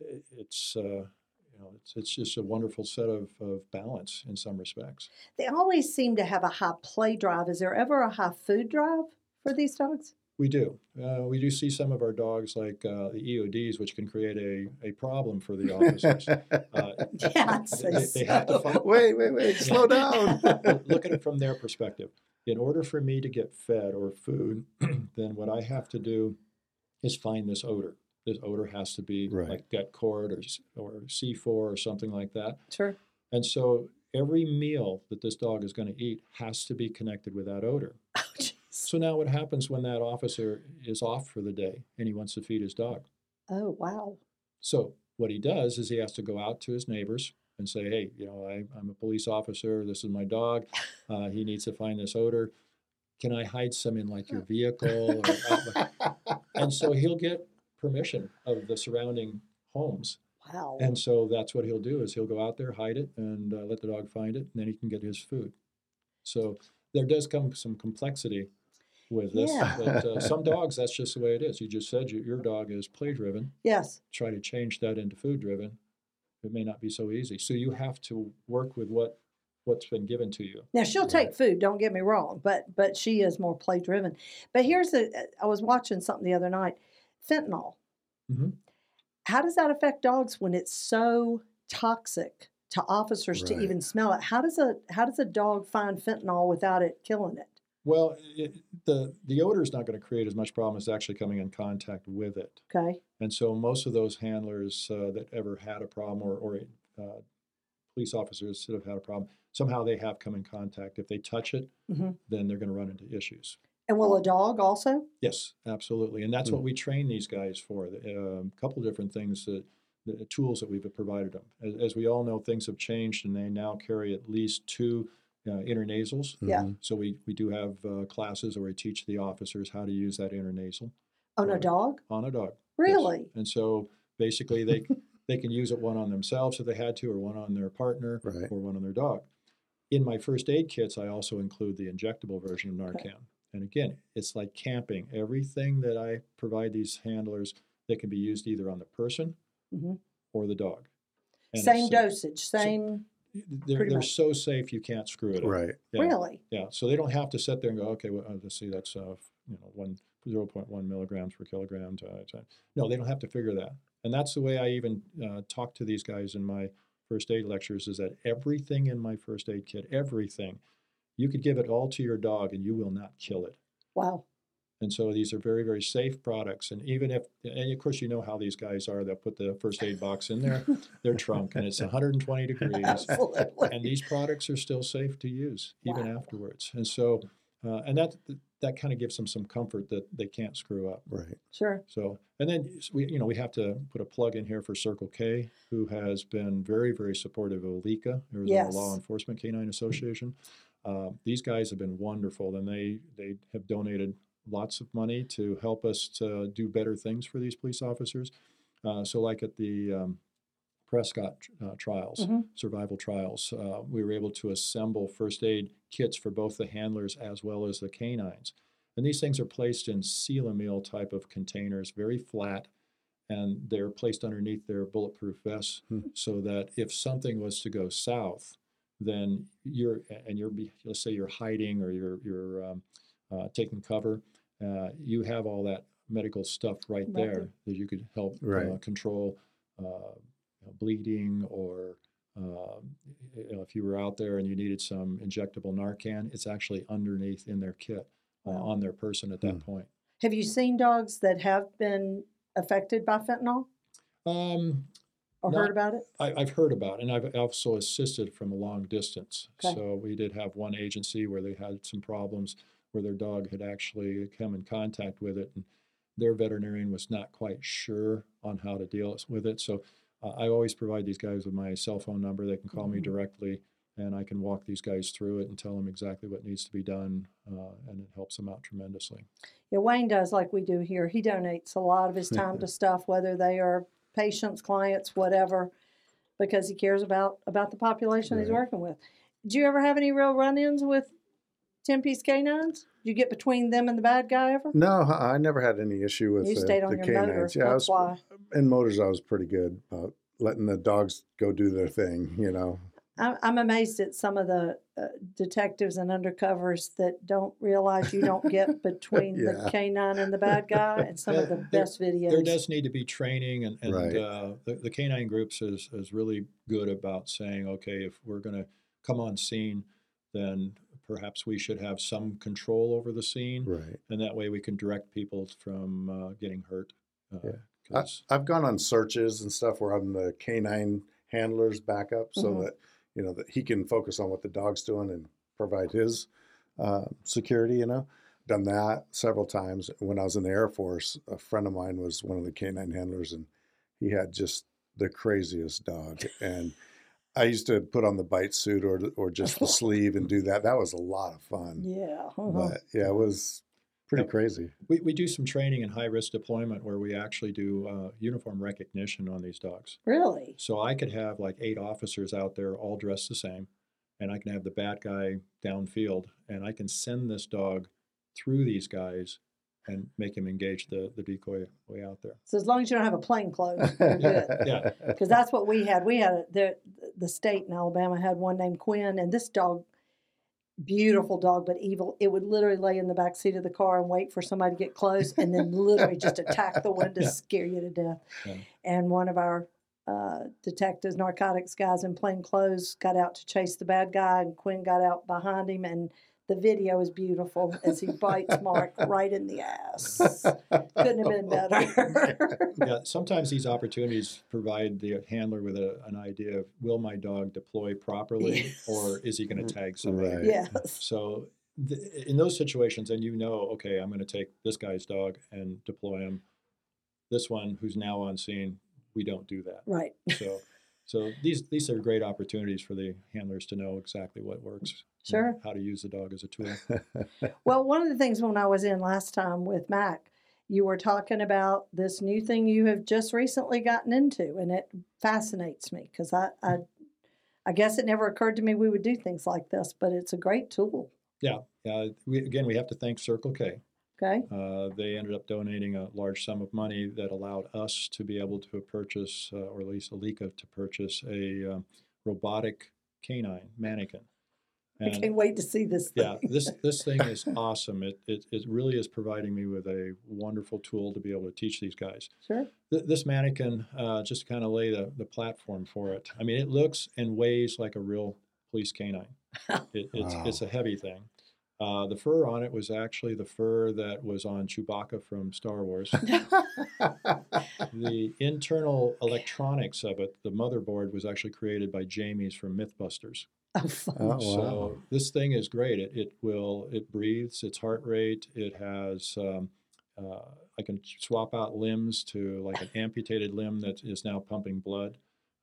it- it's uh, you know it's it's just a wonderful set of, of balance in some respects. They always seem to have a high play drive. Is there ever a high food drive for these dogs? We do. Uh, we do see some of our dogs like uh, the EODs, which can create a, a problem for the officers. Uh, Yeah, I'd they, they have to so. find, wait, wait, wait. Slow down. look at it from their perspective. In order for me to get fed or food, then what I have to do is find this odor. This odor has to be Right. like det cord or or C4 or something like that. Sure. And so every meal that this dog is going to eat has to be connected with that odor. So now what happens when that officer is off for the day and he wants to feed his dog? Oh, wow. So what he does is he has to go out to his neighbors and say, "Hey, you know, I, I'm a police officer. This is my dog. Uh, he needs to find this odor. Can I hide some in like your vehicle?" And so he'll get permission of the surrounding homes, Wow. and so that's what he'll do is he'll go out there, hide it, and uh, let the dog find it, and then he can get his food. So there does come some complexity with this. Yeah. But uh, some dogs, that's just the way it is. You just said you, your dog is play driven yes. try to change that into food driven, it may not be so easy. So you have to work with what what's been given to you. Now she'll take food. Don't get me wrong, but but she is more play driven. But here's the. I was watching something the other night. Fentanyl. Mhm. How does that affect dogs when it's so toxic to officers to even smell it? How does a how does a dog find fentanyl without it killing it? Well, it, the the odor is not going to create as much problem as actually coming in contact with it. Okay. And so most of those handlers uh, that ever had a problem, or, or uh, police officers that have had a problem, somehow they have come in contact. If they touch it, Mhm. then they're going to run into issues. And will a dog also? Yes, absolutely, and that's Hmm. what we train these guys for. A um, couple different things that the tools that we've provided them. As, as we all know, things have changed, and they now carry at least two uh, intranasals. Yeah. Mhm. So we we do have uh, classes where we teach the officers how to use that intranasal On a Right. dog? on a dog. Yes. Really? And so basically, they they can use it one on themselves if they had to, or one on their partner, Right. or one on their dog. In my first aid kits, I also include the injectable version of Narcan. Okay. And again, it's like camping. Everything that I provide these handlers, they can be used either on the person Mhm. or the dog. And it's Same safe. dosage. Same. They're, pretty they're much. so safe you can't screw it up. Right. Yeah. Really? Yeah, so they don't have to sit there and go, okay, well, uh, let's see, that's uh, you know one zero point one milligrams per kilogram. To, to, no, they don't have to figure that, and that's the way I even uh, talk to these guys in my first aid lectures. Is that everything in my first aid kit, everything, you could give it all to your dog and you will not kill it. Wow. And so these are very, very safe products. And even if, and of course, you know how these guys are. They'll put the first aid box in their their trunk, and it's 120 degrees Absolutely. and these products are still safe to use even Wow. afterwards. And so, uh, and that that kind of gives them some comfort that they can't screw up. Right. Sure. So, and then we, you know, we have to put a plug in here for Circle K, who has been very, very supportive of LICA, Arizona Yes. Law Enforcement Canine Association. Uh, these guys have been wonderful, and they they have donated lots of money to help us to do better things for these police officers. Uh, so, like at the um, Prescott uh, trials, Mhm. survival trials, uh, we were able to assemble first aid kits for both the handlers as well as the canines. And these things are placed in seal a meal type of containers, very flat, and they're placed underneath their bulletproof vests Hmm. so that if something was to go south, then you're and you're let's say you're hiding or you're you're um, uh, taking cover, uh, you have all that medical stuff right Right there there. that you could help uh, control uh, you know, bleeding or um, you know, if you were out there and you needed some injectable Narcan, it's actually underneath in their kit uh, Wow. on their person at that Hmm. point. Have you seen dogs that have been affected by fentanyl Um, or Not- heard about it? I, I've heard about, it, and I've also assisted from a long distance. Okay. So we did have one agency where they had some problems where their dog had actually come in contact with it, and their veterinarian was not quite sure on how to deal with it. So uh, I always provide these guys with my cell phone number. They can call me Mhm. directly, and I can walk these guys through it and tell them exactly what needs to be done, uh, and it helps them out tremendously. Yeah, Wayne does like we do here. He donates a lot of his time to stuff, whether they are patients, clients, whatever, because he cares about about the population he's working with. Do you ever have any real run-ins with Tempe's canines? Did you get between them and the bad guy ever? No, I I never had any issue with you the, stayed on the your canines. motor. Yeah, I That's was, why. in motors, I was pretty good about letting the dogs go do their thing. You know. I'm, I'm amazed at some of the uh, detectives and undercovers that don't realize you don't get between the canine and the bad guy. And some of the There- best videos. There does need to be training, and, and Right. uh, the, the canine groups is, is really good about saying, okay, if we're going to come on scene, then perhaps we should have some control over the scene, Right. and that way we can direct people from uh, getting hurt. Uh, Yeah. I, 'cause- I've gone on searches and stuff where I'm the canine handler's backup so Mhm. that you know that he can focus on what the dog's doing and provide his uh, security. You know, done that several times. When I was in the Air Force, a friend of mine was one of the canine handlers, and he had just the craziest dog. And I used to put on the bite suit or or just the sleeve and do that. That was a lot of fun. Yeah. uh-huh. But yeah, it was pretty Yep. crazy. we, we do some training in high risk deployment where we actually do uh, uniform recognition on these dogs. Really? So I could have like eight officers out there all dressed the same, and I can have the bad guy downfield, and I can send this dog through these guys and make him engage the, the decoy way out there. So as long as you don't have a plain clothes, you're good. Yeah. Because that's what we had. We had a, the the state in Alabama had one named Quinn, and this dog, beautiful dog but evil. It would literally lay in the back seat of the car and wait for somebody to get close, and then literally just attack the window, Yeah. scare you to death. Yeah. And one of our uh, detectives, narcotics guys in plain clothes, got out to chase the bad guy, and Quinn got out behind him, and the video is beautiful as he bites Mark right in the ass. Couldn't have been better. yeah, sometimes these opportunities provide the handler with a, an idea of will my dog deploy properly or is he going to mm-hmm. tag somebody? Right. yes. So th- in those situations, and you know, okay, I'm going to take this guy's dog and deploy him. This one who's now on scene, we don't do that. Right. So, so these these are great opportunities for the handlers to know exactly what works, and Sure. how to use the dog as a tool. Well, one of the things when I was in last time with Mac, you were talking about this new thing you have just recently gotten into, and it fascinates me because I, I, I guess it never occurred to me we would do things like this, but it's a great tool. Yeah, uh, we, again, we have to thank Circle K. Okay. Uh, they ended up donating a large sum of money that allowed us to be able to purchase, uh, or at least ALECA to purchase a um, robotic canine mannequin. I can't wait to see this thing. yeah, this this thing is awesome. It, it it really is providing me with a wonderful tool to be able to teach these guys. Sure. Th- this mannequin uh, just kind of lay the, the platform for it. I mean, it looks and weighs like a real police canine. It, it's Wow. it's a heavy thing. Uh, the fur on it was actually the fur that was on Chewbacca from Star Wars. the internal electronics of it, the motherboard, was actually created by Jamie's from MythBusters. oh, fun. Oh, wow. So this thing is great. It, it will it breathes its heart rate. It has um, uh, I can swap out limbs to like an amputated limb that is now pumping blood.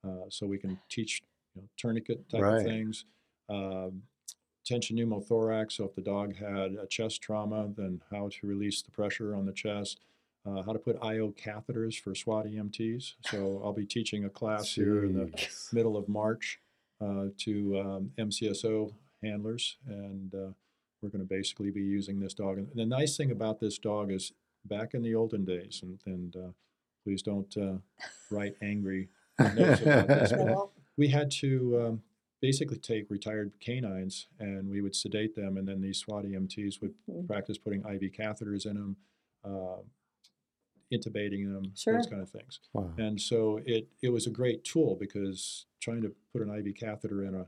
Uh, so we can teach you know, tourniquet type Right. of things. Um, tension pneumothorax. So if the dog had a chest trauma, then how to release the pressure on the chest. Uh, how to put IO catheters for SWAT EMTs. So I'll be teaching a class here in the middle of March to um, MCSO handlers, and uh, we're going to basically be using this dog. And the nice thing about this dog is, back in the olden days, and, and uh, please don't uh, write angry notes about this, but well, we had to um, basically take retired canines and we would sedate them, and then these SWAT EMTs would Mhm. practice putting IV catheters in them. Uh, intubating them, Sure. those kind of things. Wow. And so it it was a great tool because trying to put an IV catheter in a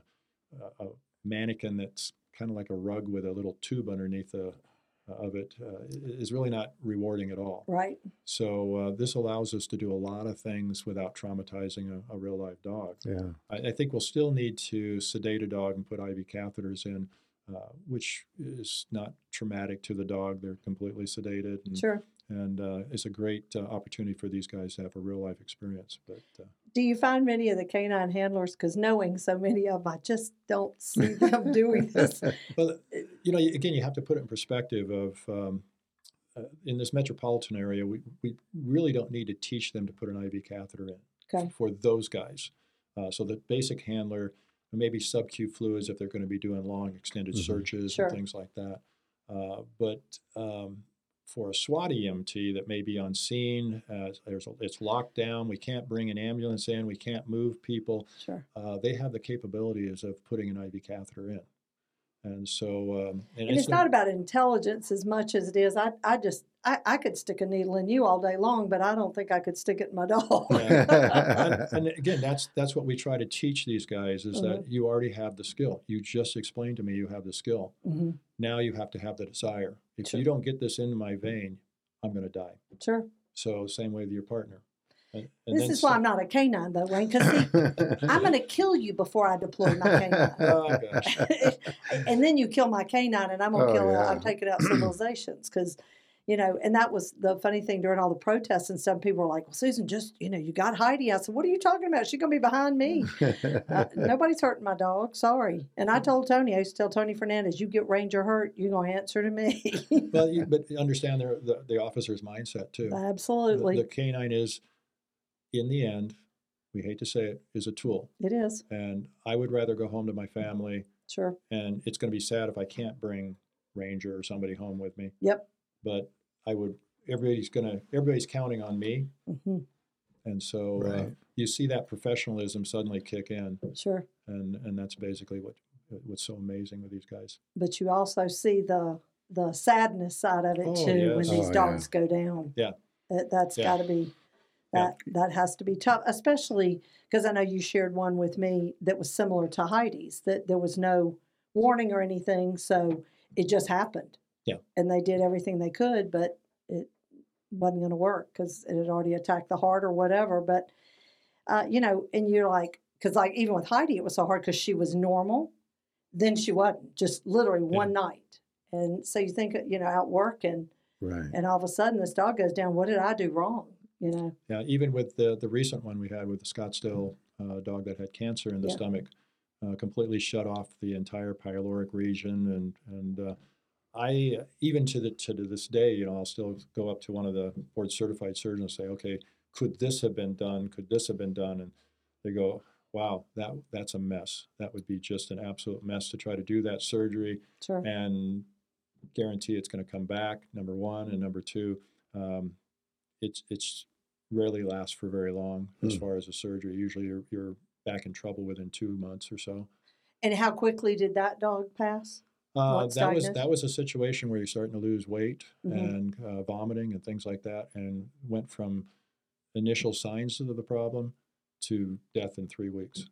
a, a mannequin that's kind of like a rug with a little tube underneath the, of it uh, is really not rewarding at all. right. So uh, this allows us to do a lot of things without traumatizing a, a real live dog. Yeah. I, I think we'll still need to sedate a dog and put IV catheters in, uh, which is not traumatic to the dog. They're completely sedated, and, Sure. And uh, it's a great uh, opportunity for these guys to have a real life experience. But uh, Do you find many of the canine handlers, because knowing so many of them, I just don't see them doing this. Well, you know, again, you have to put it in perspective of um, uh, in this metropolitan area, we, we really don't need to teach them to put an IV catheter in Okay. for those guys. Uh, so the basic handler, maybe sub-Q fluids if they're going to be doing long extended Mhm. searches Sure. and things like that. Uh, but um, for a SWAT EMT that may be on scene, uh, there's a, it's locked down. We can't bring an ambulance in. We can't move people Sure. uh, they have the capabilities of putting an IV catheter in. And so, um, And it's not about intelligence as much as it is. I, I just, I, I could stick a needle in you all day long, but I don't think I could stick it in my dog. Yeah. and, and again, that's that's what we try to teach these guys is Mhm. that you already have the skill. You just explained to me you have the skill. hmm Now you have to have the desire. If Sure. you don't get this into my vein, I'm going to die. Sure. So same way with your partner. And, and This is why so- I'm not a canine, though, Wayne, because I'm going to kill you before I deploy my canine. Oh, gosh. and then you kill my canine, and I'm gonna Oh, kill. yeah. I'm taking out civilizations because, you know, and that was the funny thing during all the protests and stuff. People were like, "Well, Susan, just you know, you got Heidi." I said, "What are you talking about? She's gonna be behind me. Uh, nobody's hurting my dog. Sorry." And I told Tony, I used to tell Tony Fernandez, "You get Ranger hurt, you're gonna answer to me." Well, you, but understand their, the, the officer's mindset too. The- Absolutely, The, canine is, in the end, we hate to say it, is a tool. it is. And I would rather go home to my family, Sure. and it's going to be sad if I can't bring Ranger or somebody home with me. Yep. But I would. Everybody's gonna. Everybody's counting on me, hmm and so uh, you see that professionalism suddenly kick in, Sure. and and that's basically what what's so amazing with these guys. But you also see the the sadness side of it Oh, too when these Oh, yeah. dogs go down. Yeah. That, that's Yeah. got to be Yeah. that that has to be tough, especially because I know you shared one with me that was similar to Heidi's. That there was no warning or anything, so it just happened. Yeah. And they did everything they could, but it wasn't going to work because it had already attacked the heart or whatever. But uh, you know, and you're like, because like even with Heidi, it was so hard because she was normal, then she wasn't, just literally one night. And so you think, you know, out working, right. and all of a sudden this dog goes down. What did I do wrong? You know, Yeah, even with the the recent one we had with the Scottsdale uh, dog that had cancer in the Yeah. stomach, uh, completely shut off the entire pyloric region, and and uh, I even to the to this day, you know, I'll still go up to one of the board certified surgeons and say, okay, could this have been done? Could this have been done? And they go, wow, that that's a mess. That would be just an absolute mess to try to do that surgery sure. and guarantee it's going to come back. Number one, and number two, um, it's it's rarely lasts for very long as Hmm. far as a surgery. Usually, you're you're back in trouble within two months or so. And how quickly did that dog pass? Uh, Once that was diagnosed? that was a situation where you're starting to lose weight Mhm. and uh, vomiting and things like that, and went from initial signs of the problem to death in three weeks.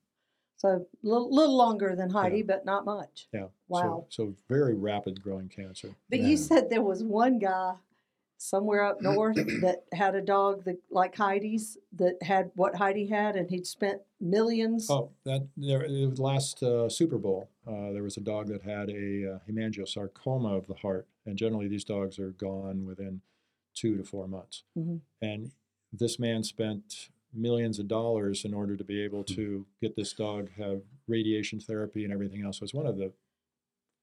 So a little, little longer than Heidi, but not much. Yeah. Wow. So, so very rapid growing cancer. But Yeah. you said there was one guy somewhere up north that had a dog that like Heidi's that had what Heidi had, and he'd spent millions. Oh, that there it was last uh, Super Bowl. Uh, there was a dog that had a uh, hemangiosarcoma of the heart, and generally these dogs are gone within two to four months. Mhm. And this man spent millions of dollars in order to be able to get this dog have radiation therapy and everything else. So it's one of the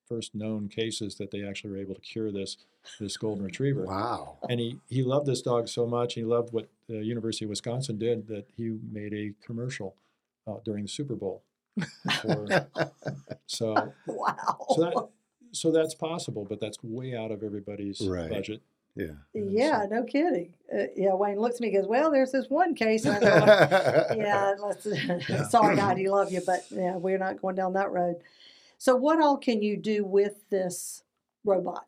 first known cases that they actually were able to cure this this golden retriever Wow. and he, he loved this dog so much. He loved what the University of Wisconsin did that he made a commercial uh, during the Super Bowl. For, so, wow. so that so that's possible, but that's way out of everybody's Right. budget. yeah. Yeah, so- no kidding. Uh, yeah, Wayne looks at me and goes, Well, there's this one case. And I go, like, yeah, let's, sorry, Heidi, love you, but yeah, we're not going down that road. So, what all can you do with this robot?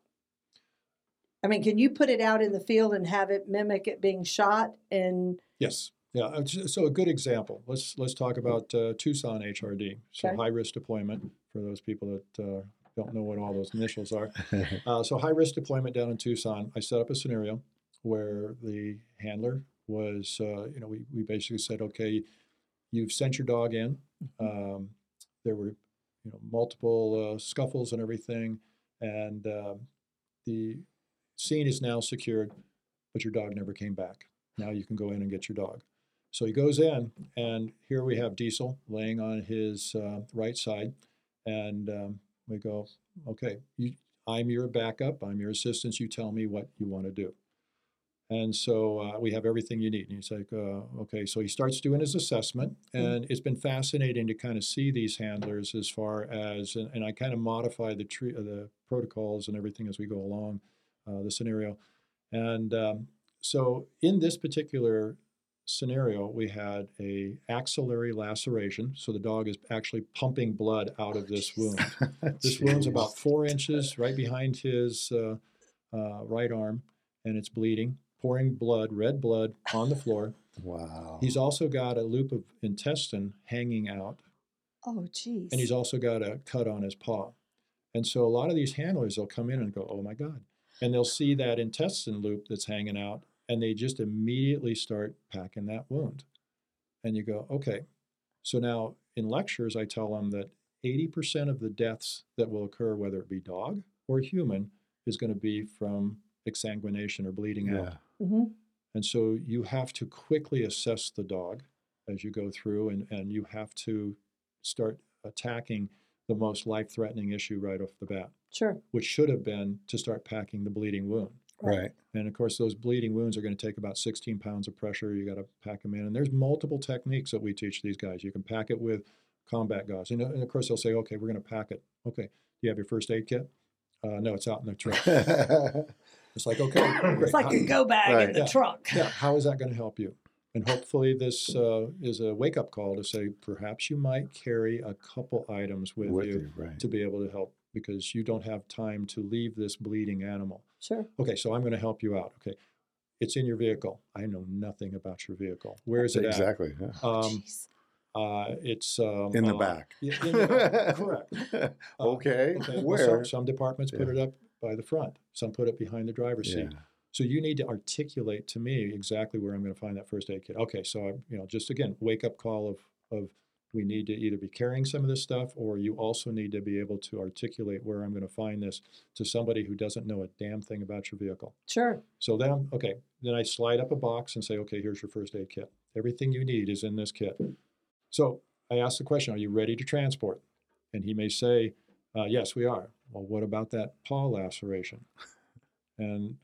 I mean, can you put it out in the field and have it mimic it being shot? And Yes. Yeah. uh, So a good example. Let's let's talk about uh, Tucson HRD. So high risk deployment for those people that uh, don't know what all those initials are. Uh, so high risk deployment down in Tucson. I set up a scenario where the handler was, uh, you know, we, we basically said, okay, you've sent your dog in. Um, there were, you know, multiple uh, scuffles and everything, and the scene is now secured, but your dog never came back. Now you can go in and get your dog. So he goes in, and here we have Diesel laying on his uh, right side, and um, we go, okay, you, I'm your backup, I'm your assistance. You tell me what you want to do. And so uh, we have everything you need. And he's like, uh, okay. So he starts doing his assessment, and it's been fascinating to kind of see these handlers as far as, and, and I kind of modify the tre- uh, the protocols and everything as we go along uh, the scenario. And um, so in this particular scenario, we had a axillary laceration, so the dog is actually pumping blood out of this wound. This wound's about four inches right behind his uh, uh, right arm, and it's bleeding, pouring blood, red blood, on the floor. Wow. He's also got a loop of intestine hanging out, Oh, geez. and he's also got a cut on his paw. And so a lot of these handlers, they'll come in and go, "Oh my God," and they'll see that intestine loop that's hanging out, and they just immediately start packing that wound. And you go, "Okay." So now in lectures, I tell them that 80% of the deaths that will occur, whether it be dog or human, is going to be from exsanguination or bleeding out. yeah. hmm And so you have to quickly assess the dog as you go through, and, and you have to start attacking the most life threatening issue right off the bat, Sure. which should have been to start packing the bleeding wound. Right. And of course, those bleeding wounds are going to take about 16 pounds of pressure. You got to pack them in. And there's multiple techniques that we teach these guys. You can pack it with combat gauze. And, and of course, they'll say, okay, we're going to pack it. Okay, do you have your first aid kit? Uh, no, it's out in the trunk. It's like, okay, great. It's like your go bag Right. in the Yeah. trunk. yeah, how is that going to help you? And hopefully, this uh, is a wake up call to say perhaps you might carry a couple items with, With you, you, right. to be able to help because you don't have time to leave this bleeding animal. Sure. Okay, so I'm going to help you out. Okay, it's in your vehicle. I know nothing about your vehicle. Where is it exactly. yeah. Um, Jeez. uh, it's um, In the uh, back. yeah, in the back, correct. Uh, okay. Okay, well, Where? some, some departments put it up by the front. Some put it behind the driver's yeah. seat. So you need to articulate to me exactly where I'm going to find that first aid kit. Okay, so I, you know, just again, wake up call of of we need to either be carrying some of this stuff, or you also need to be able to articulate where I'm going to find this to somebody who doesn't know a damn thing about your vehicle. Sure. So then, I'm, okay, then I slide up a box and say, okay, here's your first aid kit. Everything you need is in this kit. So I ask the question, are you ready to transport? And he may say, uh, yes, we are. Well, what about that paw laceration? And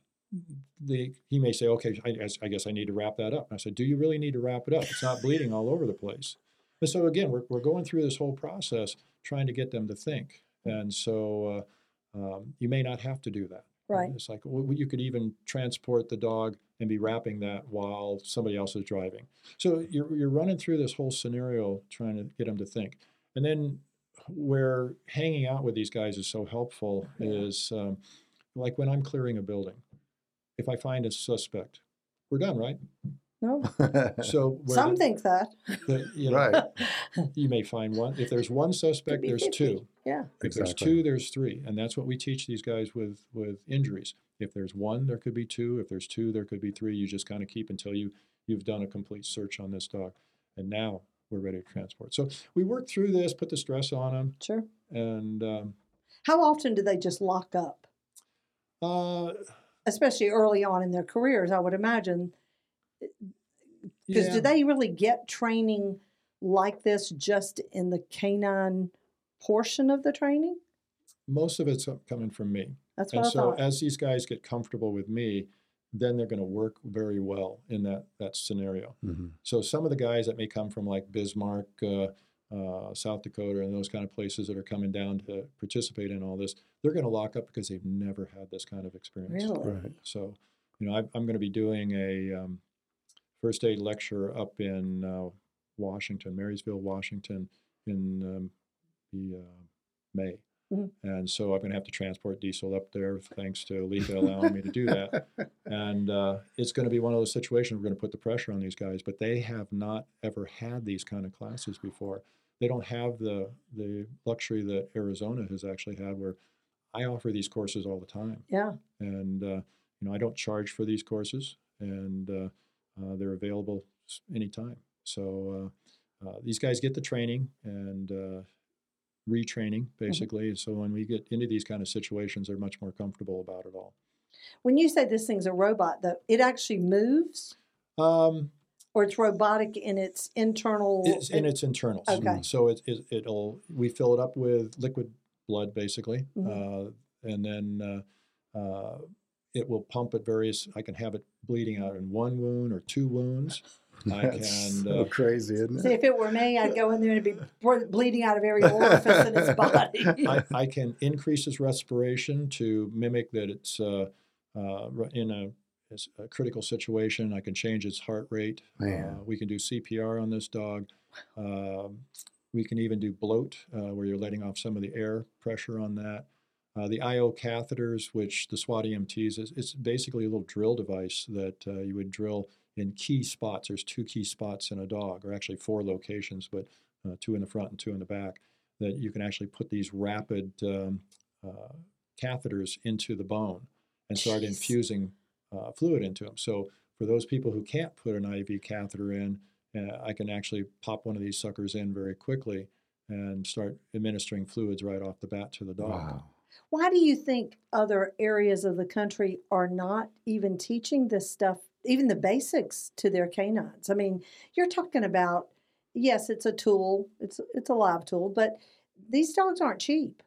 the, he may say, okay, I, guess- I guess I need to wrap that up. And I said, do you really need to wrap it up? It's not bleeding all over the place. And so again, we're, we're going through this whole process trying to get them to think. And so uh, um, you may not have to do that. Right. It's like well, you could even transport the dog and be wrapping that while somebody else is driving. So you're, you're running through this whole scenario trying to get them to think. And then where hanging out with these guys is so helpful is um, like when I'm clearing a building, if I find a suspect, we're done, right? No. So where Some the- think that. the- you know, right. you may find one. If there's one suspect, be there's 50. two. Yeah. If there's Exactly. two, there's three, and that's what we teach these guys with with injuries. If there's one, there could be two. If there's two, there could be three. You just kind of keep until you you've done a complete search on this dog, and now we're ready to transport. So we work through this, put the stress on them, Sure. and um, How often do they just lock up? uh, Especially early on in their careers, I would imagine. Because yeah, do they really get training like this just in the canine portion of the training? most of it's coming from me. That's And what I so thought. as these guys get comfortable with me, then they're going to work very well in that that scenario. Mhm. So some of the guys that may come from like Bismarck, uh, uh, South Dakota, and those kind of places that are coming down to participate in all this, they're going to lock up because they've never had this kind of experience. Really? Right. So, you know, I, I'm going to be doing a um, first aid lecture up in uh, Washington, Marysville, Washington, in um, the uh, May. Mhm. And so I'm going to have to transport diesel up there, thanks to Letha allowing me to do that. And uh, it's going to be one of those situations we're going to put the pressure on these guys, but they have not ever had these kind of classes before. They don't have the the luxury that Arizona has actually had, where I offer these courses all the time Yeah. and uh, you know I don't charge for these courses, and uh, they're available anytime. So uh, uh, these guys get the training and uh, retraining basically. So when we get into these kind of situations, they're much more comfortable about it all. When you say this thing's a robot, though, it actually moves, Um, or it's robotic in its internal. it's in its internals. Okay. So it, it it'll we fill it up with liquid blood basically, Mhm. uh, and then uh, uh, it will pump at various. I can have it bleeding out in one wound or two wounds. I That's can, so uh, crazy, isn't See, it? if it were me, I'd go in there and be bleeding out of every orifice in his body. I, I can increase his respiration to mimic that it's uh, uh, in a it's a critical situation. I can change its heart rate. Man. Uh, we can do CPR on this dog. Um, we can even do bloat, uh, where you're letting off some of the air pressure on that. Uh, the IO catheters, which the SWAT EMTs is, it's basically a little drill device that uh, you would drill in key spots. There's two key spots in a dog, or actually four locations, but uh, two in the front and two in the back. That you can actually put these rapid um, uh, catheters into the bone and start Jeez. infusing uh, fluid into them. So for those people who can't put an IV catheter in, uh, I can actually pop one of these suckers in very quickly and start administering fluids right off the bat to the dog. Wow. Why do you think other areas of the country are not even teaching this stuff, even the basics, to their canines? I mean, you're talking about yes, it's a tool, it's it's a live tool, but these dogs aren't cheap.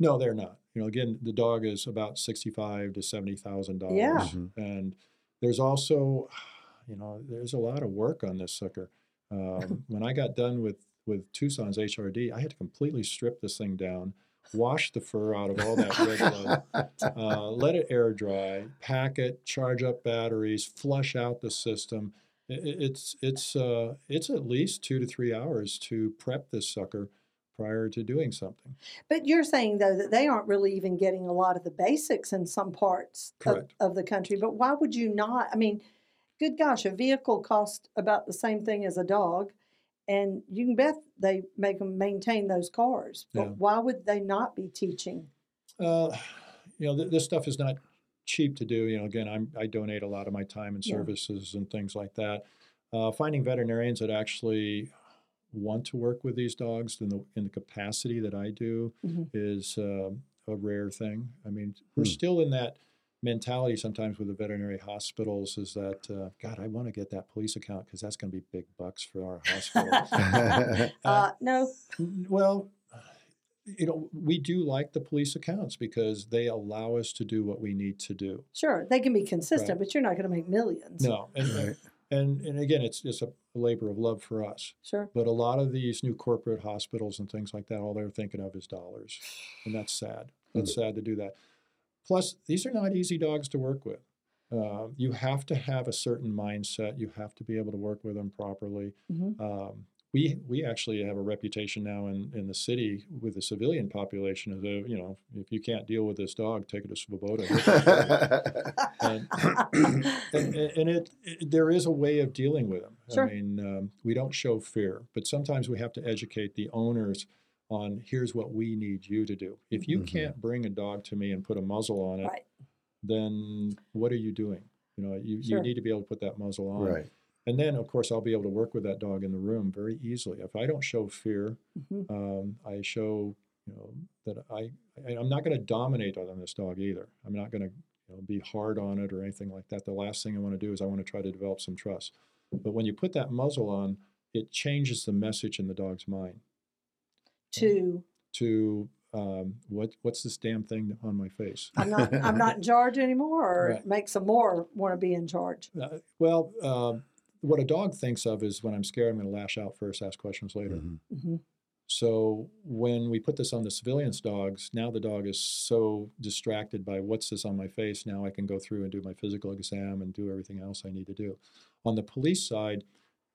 No, they're not. You know, again, the dog is about sixty-five to seventy thousand dollars. Yeah. Mhm. and there's also, you know, there's a lot of work on this sucker. Um, when I got done with with Tucson's HRD, I had to completely strip this thing down, wash the fur out of all that red blood, uh, let it air dry, pack it, charge up batteries, flush out the system. I- i- It's it's uh, it's at least two to three hours to prep this sucker prior to doing something. But you're saying though that they aren't really even getting a lot of the basics in some parts of, of the country. But why would you not? I mean, good gosh, a vehicle costs about the same thing as a dog, and you can bet they make them maintain those cars. But Yeah. why would they not be teaching? Uh, you know, th- this stuff is not cheap to do. You know, again, I'm, I donate a lot of my time and Yeah. services and things like that. Uh, finding veterinarians that actually want to work with these dogs in the in the capacity that I do Mhm. is uh, a rare thing. I mean, we're Hmm. still in that mentality sometimes with the veterinary hospitals is that uh, God, I want to get that police account because that's going to be big bucks for our hospital. Uh, no, Well, you know, we do like the police accounts because they allow us to do what we need to do. sure they can be consistent, Right. but you're not going to make millions. No, and Right. and and again, it's it's a labor of love for us. Sure. But a lot of these new corporate hospitals and things like that, all they're thinking of is dollars, and that's sad. That's sad to do that. Plus, these are not easy dogs to work with. Uh, you have to have a certain mindset. You have to be able to work with them properly. Mhm. Um, we we actually have a reputation now in, in the city with the civilian population of the you know if you can't deal with this dog, take it to Swoboda. and, and, and it, it there is a way of dealing with them. Sure. I mean, um, we don't show fear, but sometimes we have to educate the owners on here's what we need you to do. If you Mhm. can't bring a dog to me and put a muzzle on it, Right. then what are you doing? You know, you, Sure. you need to be able to put that muzzle on. right. And then, of course, I'll be able to work with that dog in the room very easily. If I don't show fear, Mhm. um, I show, you know, that I, I I'm not going to dominate on this dog either. I'm not going to you know, be hard on it or anything like that. The last thing I want to do is I want to try to develop some trust. But when you put that muzzle on, it changes the message in the dog's mind To to um, what what's this damn thing on my face? I'm not I'm not in charge anymore, or Right. it makes them more want to be in charge. Uh, well, um what a dog thinks of is when I'm scared, I'm going to lash out first, ask questions later. Mhm. hmm So when we put this on the civilians' dogs, now the dog is so distracted by what's this on my face. Now I can go through and do my physical exam and do everything else I need to do. On the police side,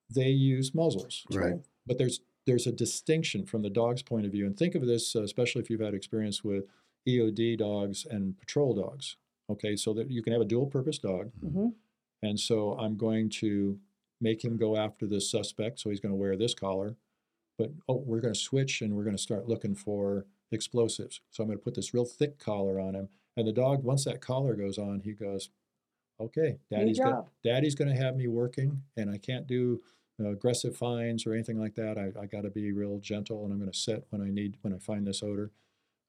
they use muzzles, Right. but there's there's a distinction from the dog's point of view. And think of this, uh, especially if you've had experience with EOD dogs and patrol dogs. Okay, so that you can have a dual-purpose dog, hmm and so I'm going to make him go after this suspect. So he's going to wear this collar. But oh, we're going to switch and we're going to start looking for explosives. So I'm going to put this real thick collar on him. And the dog, once that collar goes on, he goes, okay, daddy's going daddy's going to have me working and I can't do aggressive fines or anything like that. I, I got to be real gentle and I'm going to sit when I need, when I find this odor.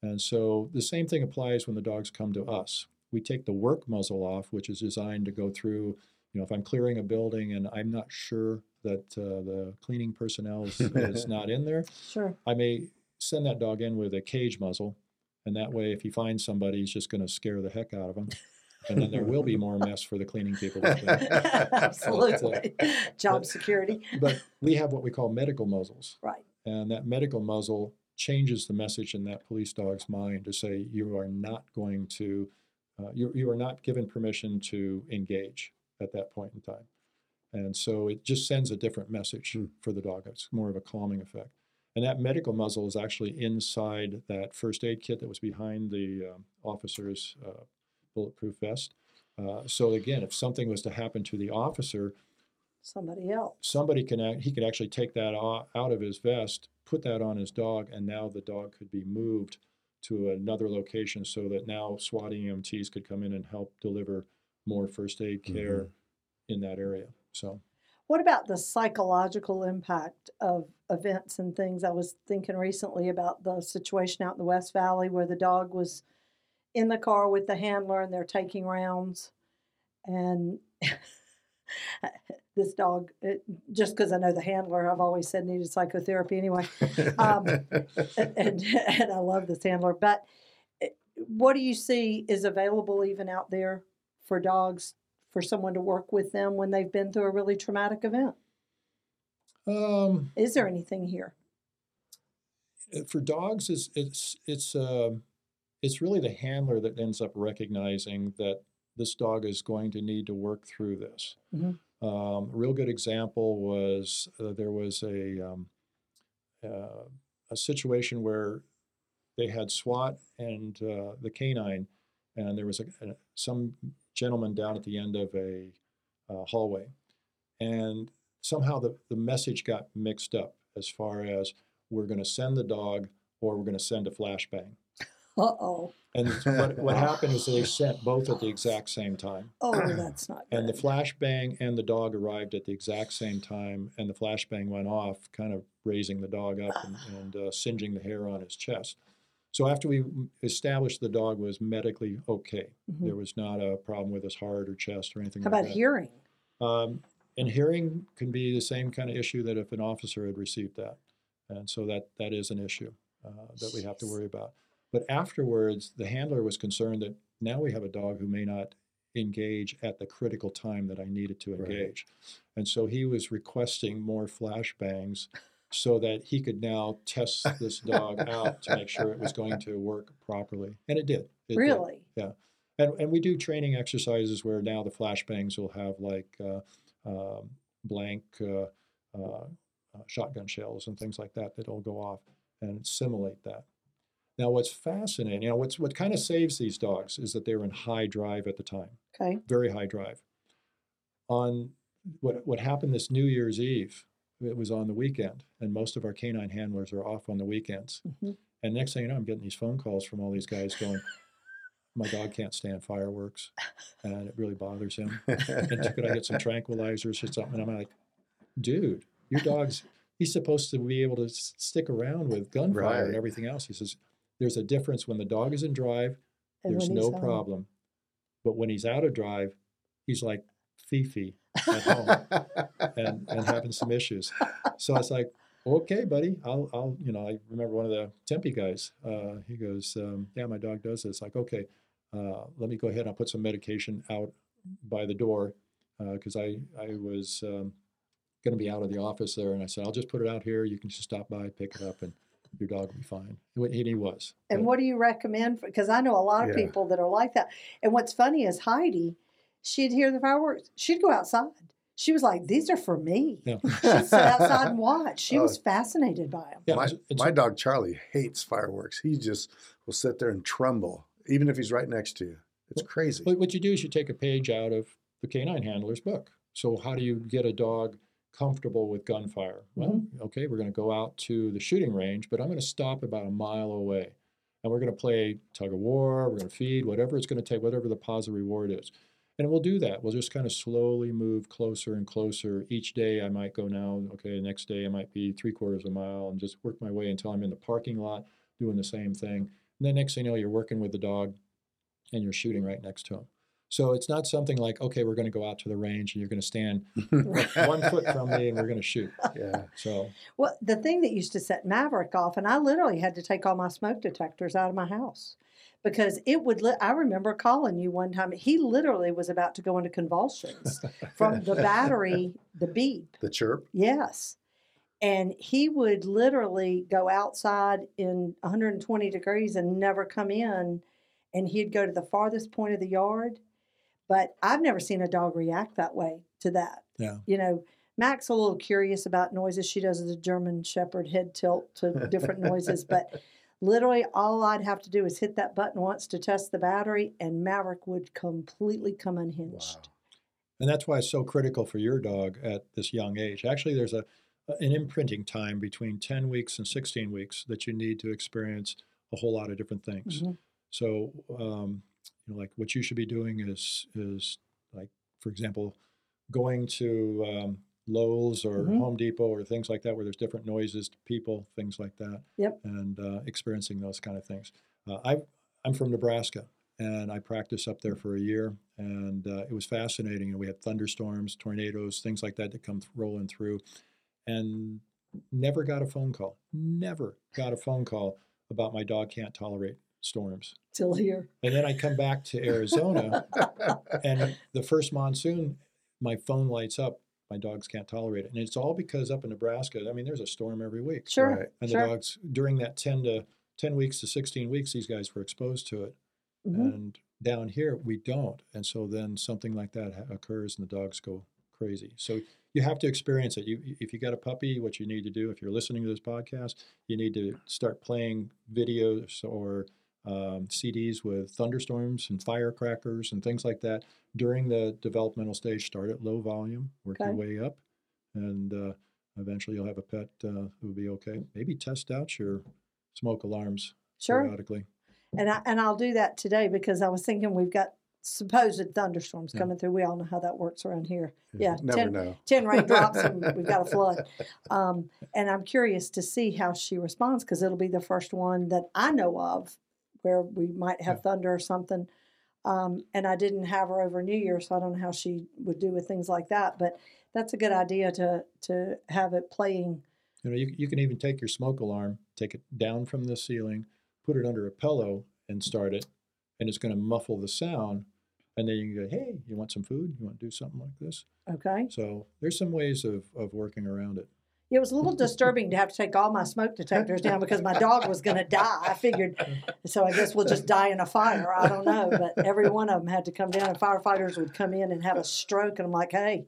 And so the same thing applies when the dogs come to us. We take the work muzzle off, which is designed to go through, you know, if I'm clearing a building and I'm not sure that uh, the cleaning personnel is, is not in there, Sure. I may send that dog in with a cage muzzle. And that way, if he finds somebody, he's just going to scare the heck out of him. And then there will be more mess for the cleaning people. to clean. Absolutely. Job but- security. But we have what we call medical muzzles. Right. And that medical muzzle changes the message in that police dog's mind to say you are not going to Uh, you, you are not given permission to engage at that point in time. And so it just sends a different message Hmm. for the dog. It's more of a calming effect. And that medical muzzle is actually inside that first aid kit that was behind the um, officer's uh, bulletproof vest. Uh, so again, if something was to happen to the officer, Somebody else. somebody can act, he could actually take that out of his vest, put that on his dog, and now the dog could be moved to another location so that now SWAT EMTs could come in and help deliver more first aid care in that area. So What about the psychological impact of events and things? I was thinking recently about the situation out in the West Valley where the dog was in the car with the handler and they're taking rounds. And this dog, it, just because I know the handler, I've always said needed psychotherapy anyway. Um, and, and I love this handler. But eh, what do you see is available even out there for dogs for someone to work with them when they've been through a really traumatic event? um, Is there anything here? uh, for dogs, it's it's it's um it's really the handler that ends up recognizing that this dog is going to need to work through this. Mhm. Um, a real good example was uh, there was a um, uh, a situation where they had SWAT and uh, the canine, and there was a, a, some gentleman down at the end of a uh, hallway, and somehow the, the message got mixed up as far as we're going to send the dog or we're going to send a flashbang. Uh oh. And what, what happened is they sent both at the exact same time. Oh, that's not good. And the flashbang and the dog arrived at the exact same time, and the flashbang went off, kind of raising the dog up and, and uh, singeing the hair on his chest. So after we established the dog was medically okay, Mhm. there was not a problem with his heart or chest or anything How like about that. hearing? Um, and hearing can be the same kind of issue that if an officer had received that, and so that that is an issue uh, that we have to worry about. But afterwards, the handler was concerned that now we have a dog who may not engage at the critical time that I needed to Right. engage, and so he was requesting more flashbangs so that he could now test this dog out to make sure it was going to work properly, and it did. It did. Really? And, and we do training exercises where now the flashbangs will have like uh, um, blank uh, uh, uh, shotgun shells and things like that that'll go off and simulate that. Now, what's fascinating, you know, what's what kind of saves these dogs is that they're in high drive at the time, Okay. very high drive. On what what happened this New Year's Eve, it was on the weekend, and most of our canine handlers are off on the weekends. Mhm. And next thing you know, I'm getting these phone calls from all these guys going, "My dog can't stand fireworks, and it really bothers him." and could I get some tranquilizers or something? And I'm like, dude, your dog's he's supposed to be able to s- stick around with gunfire Right. and everything else. He says, there's a difference when the dog is in drive, And there's no problem. But when he's out of drive, he's like Fifi at home and, and having some issues. So I was like, okay, buddy, I'll, I'll, you know, I remember one of the Tempe guys, uh, he goes, um, yeah, my dog does this. Like, okay, uh, let me go ahead and I'll put some medication out by the door because I, I was um, going to be out of the office there. And I said, I'll just put it out here. You can just stop by, pick it up, and your dog will be fine. And he was. And But- what do you recommend? Because I know a lot of Yeah. people that are like that. And what's funny is Heidi, she'd hear the fireworks, she'd go outside. She was like, "These are for me." yeah. She'd sit outside and watch. She Oh. was fascinated by them. Yeah, my, it's- it's- my dog Charlie hates fireworks. He just will sit there and tremble, even if he's right next to you. It's crazy. But what you do is you take a page out of the canine handler's book. So how do you get a dog comfortable with gunfire? Well, mm-hmm. okay, we're going to go out to the shooting range, but I'm going to stop about a mile away. And we're going to play tug of war, we're going to feed, whatever it's going to take, whatever the positive reward is. And we'll do that. We'll just kind of slowly move closer and closer. Each day I might go now, okay, the next day I might be three quarters of a mile and just work my way until I'm in the parking lot doing the same thing. And then next thing you know, you're working with the dog and you're shooting right next to him. So it's not something like, okay, we're going to go out to the range and you're going to stand one foot from me and we're going to shoot. yeah. So Well, the thing that used to set Maverick off, and I literally had to take all my smoke detectors out of my house because it would. Li- I remember calling you one time. He literally was about to go into convulsions from the battery, the beep. The chirp. Yes. And he would literally go outside in 120 degrees and never come in. and he'd go to the farthest point of the yard. But I've never seen a dog react that way to that. Yeah. You know, Mac's a little curious about noises. She does the German Shepherd head tilt to different noises, but literally all I'd have to do is hit that button once to test the battery, and Maverick would completely come unhinged. And that's why it's so critical for your dog at this young age. Actually, there's a an imprinting time between 10 weeks and 16 weeks that you need to experience a whole lot of different things. Mhm. So, um, you know, like what you should be doing is is like, for example, going to um, Lowe's or Mhm. Home Depot or things like that, where there's different noises to people, things like that. Yep. And uh, experiencing those kind of things. Uh, I I'm from Nebraska, and I practiced up there for a year, and uh, it was fascinating. And we had thunderstorms, tornadoes, things like that that come th- rolling through, and never got a phone call. Never got a phone call about my dog can't tolerate storms. Till here. And then I come back to Arizona, and the first monsoon, my phone lights up. My dogs can't tolerate it, and it's all because up in Nebraska. I mean, there's a storm every week, Sure. Right. and sure. the dogs during that ten to ten weeks to sixteen weeks, these guys were exposed to it. Mhm. And down here, we don't, and so then something like that ha- occurs, and the dogs go crazy. So you have to experience it. You, if you got a puppy, what you need to do, if you're listening to this podcast, you need to start playing videos or um, CDs with thunderstorms and firecrackers and things like that during the developmental stage. Start at low volume, work your way up, and uh, eventually you'll have a pet uh, who will be okay. Maybe test out your smoke alarms Sure. periodically. And I and I'll do that today because I was thinking we've got supposed thunderstorms Yeah. coming through. We all know how that works around here. Yeah, Never ten- know. 10 raindrops and we've got a flood. Um, and I'm curious to see how she responds because it'll be the first one that I know of where we might have Yeah. thunder or something. Um, and I didn't have her over New Year, so I don't know how she would do with things like that. But that's a good idea to to have it playing. You know, you, you can even take your smoke alarm, take it down from the ceiling, put it under a pillow, and start it, and it's going to muffle the sound. And then you can go, hey, you want some food? You want to do something like this? Okay. So there's some ways of, of working around it. It was a little disturbing to have to take all my smoke detectors down because my dog was going to die. I figured, so I guess we'll just die in a fire. I don't know, but every one of them had to come down, and firefighters would come in and have a stroke, and I'm like, hey,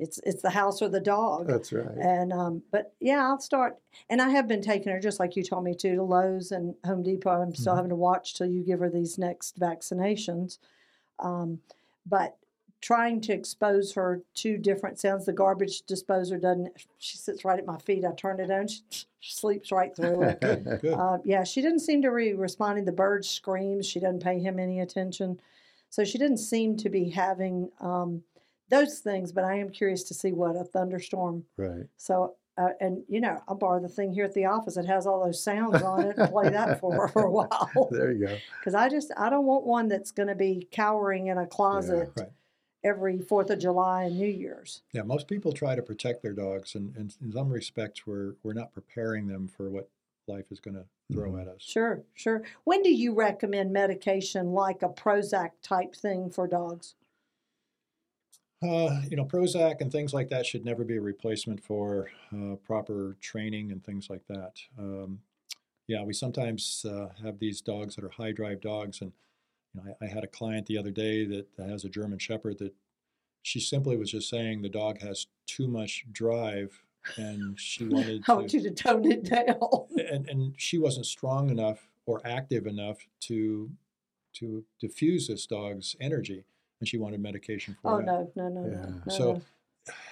it's it's the house or the dog. That's right. And um, but yeah, I'll start. And I have been taking her just like you told me to to Lowe's and Home Depot. I'm still Mhm. having to watch till you give her these next vaccinations. Um, but trying to expose her to different sounds. The garbage disposer doesn't. She sits right at my feet. I turn it on. She, she sleeps right through it. Good. Uh, yeah, she didn't seem to be responding. The bird screams. She doesn't pay him any attention. So she didn't seem to be having um, those things. But I am curious to see what a thunderstorm. right. So, uh, and you know, I'll borrow the thing here at the office. It has all those sounds on it and play that for her for a while. There you go. Because I just, I don't want one that's going to be cowering in a closet Right. Every 4th of July and New Year's. Yeah, most people try to protect their dogs, and, and in some respects, we're, we're not preparing them for what life is going to throw Mhm. at us. Sure, sure. When do you recommend medication like a Prozac type thing for dogs? Uh, you know, Prozac and things like that should never be a replacement for uh, proper training and things like that. Um, yeah, we sometimes uh, have these dogs that are high drive dogs, and you know, I, I had a client the other day that has a German Shepherd that she simply was just saying the dog has too much drive, and she wanted I want to, you to tone it down. and and she wasn't strong enough or active enough to to diffuse this dog's energy, and she wanted medication for Oh, that. no, no, no, Yeah. no. no, So no.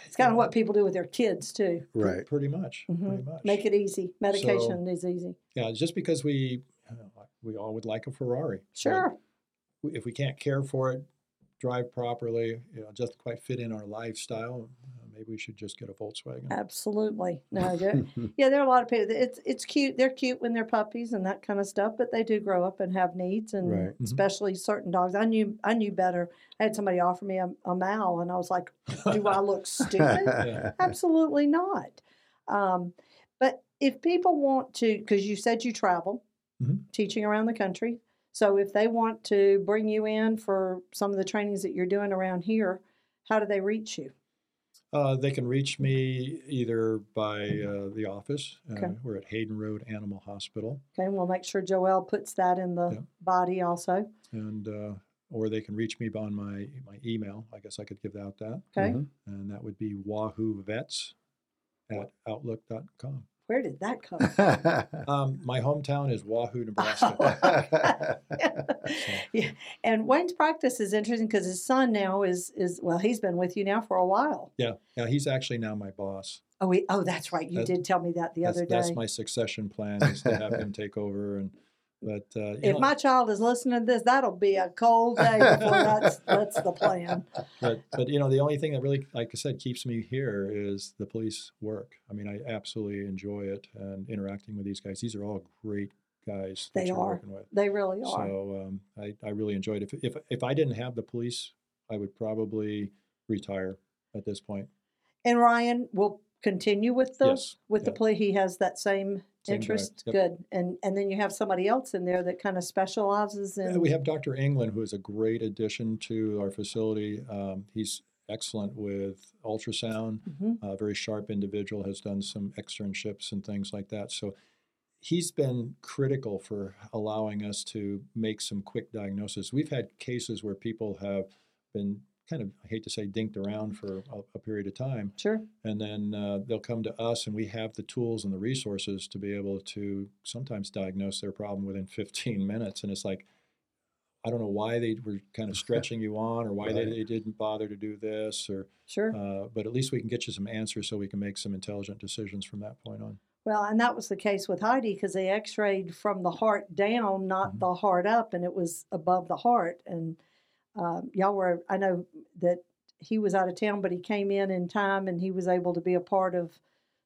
It's kind of what people do with their kids, too. Right. Pretty much. Pretty Mhm. much. Make it easy. Medication is easy. Yeah, just because we uh, we all would like a Ferrari. Sure. w- If we can't care for it, drive properly, you know, just quite fit in our lifestyle, uh, maybe we should just get a Volkswagen. Absolutely. No, yeah, there are a lot of people. It's it's cute. They're cute when they're puppies and that kind of stuff, but they do grow up and have needs, and Right. Mhm. especially certain dogs. I knew I knew better. I had somebody offer me a, a Mal, and I was like, "Do I look stupid? Yeah. Absolutely not." Um, but if people want to, because you said you travel, Mhm. teaching around the country, so if they want to bring you in for some of the trainings that you're doing around here, how do they reach you? Uh, they can reach me either by uh, the office. Uh, Okay. We're at Hayden Road Animal Hospital, Okay, and we'll make sure Joel puts that in the Yep. body also. and uh, or they can reach me on my my email. I guess I could give out that, Okay, Mhm. and that would be Wahoo Vets at outlook.com. where did that come? Um, my hometown is Wahoo, Nebraska. yeah, and Wayne's practice is interesting because his son now is is well, he's been with you now for a while. yeah, yeah, he's actually now my boss. Oh, we, oh, that's right. You That- did tell me that the other day. that's my succession plan is to have him take over and but uh, if know, my child is listening to this, that'll be a cold day before that's that's the plan. but but you know the only thing that really like i said keeps me here is the police work i mean i absolutely enjoy it and interacting with these guys these are all great guys They are. working with They really are. so um, I, I really enjoyed it if, if if i didn't have the police i would probably retire at this point. and Ryan will continue with the yes with the yeah. play. He has that same, Same interest. yep. Good, and and then you have somebody else in there that kind of specializes in. We have Dr. England, who is a great addition to our facility. Um, he's excellent with ultrasound. Mhm. a very sharp individual, has done some externships and things like that. So he's been critical for allowing us to make some quick diagnosis. We've had cases where people have been kind of, I hate to say, dinked around for a, a period of time, Sure. and then uh, they'll come to us, and we have the tools and the resources to be able to sometimes diagnose their problem within 15 minutes. And it's like, I don't know why they were kind of stretching you on, or why they, Right. they didn't bother to do this, or Sure. uh, but at least we can get you some answers so we can make some intelligent decisions from that point on. Well, and that was the case with Heidi because they X-rayed from the heart down, not Mhm. the heart up, and it was above the heart. And um, y'all were, I know that he was out of town, but he came in in time, and he was able to be a part of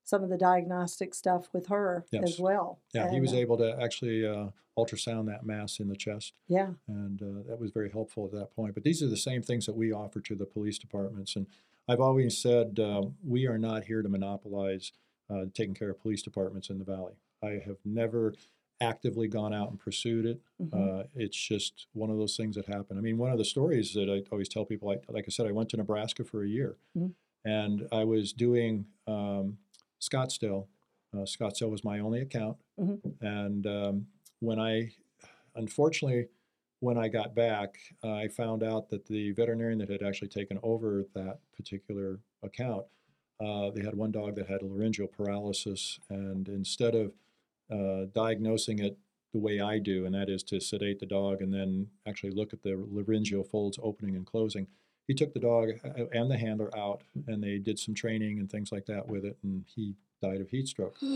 some of the diagnostic stuff with her Yes. as well. Yeah, he was uh, able to actually uh, ultrasound that mass in the chest, Yeah. and uh, that was very helpful at that point. But these are the same things that we offer to the police departments. And I've always said uh, we are not here to monopolize uh, taking care of police departments in the valley. I have never actively gone out and pursued it. mhm. Uh, it's just one of those things that happen. I mean, one of the stories that I always tell people, like, like I said, I went to Nebraska for a year, Mhm. and I was doing um, Scottsdale. Uh, Scottsdale was my only account, Mhm. and um, when I, unfortunately, when I got back, I found out that the veterinarian that had actually taken over that particular account, uh, they had one dog that had laryngeal paralysis, and instead of uh, diagnosing it the way I do, and that is to sedate the dog and then actually look at the laryngeal folds opening and closing. He took the dog uh, and the handler out, and they did some training and things like that with it, and he died of heat stroke.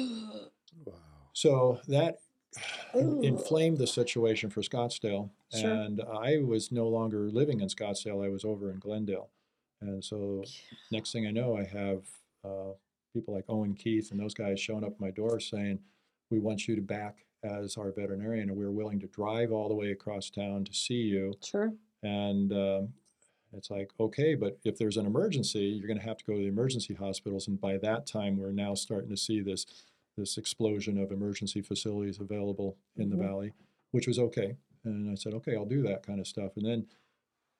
Wow. So that Ooh. inflamed the situation for Scottsdale, Sure. and I was no longer living in Scottsdale. I was over in Glendale, and so next thing I know, I have uh, people like Owen Keith and those guys showing up at my door saying, "We want you to back as our veterinarian, and we're willing to drive all the way across town to see you." Sure. And um, it's like, okay, but if there's an emergency, you're going to have to go to the emergency hospitals. And by that time, we're now starting to see this this explosion of emergency facilities available in the Mhm. valley, which was okay. And I said, okay, I'll do that kind of stuff. And then,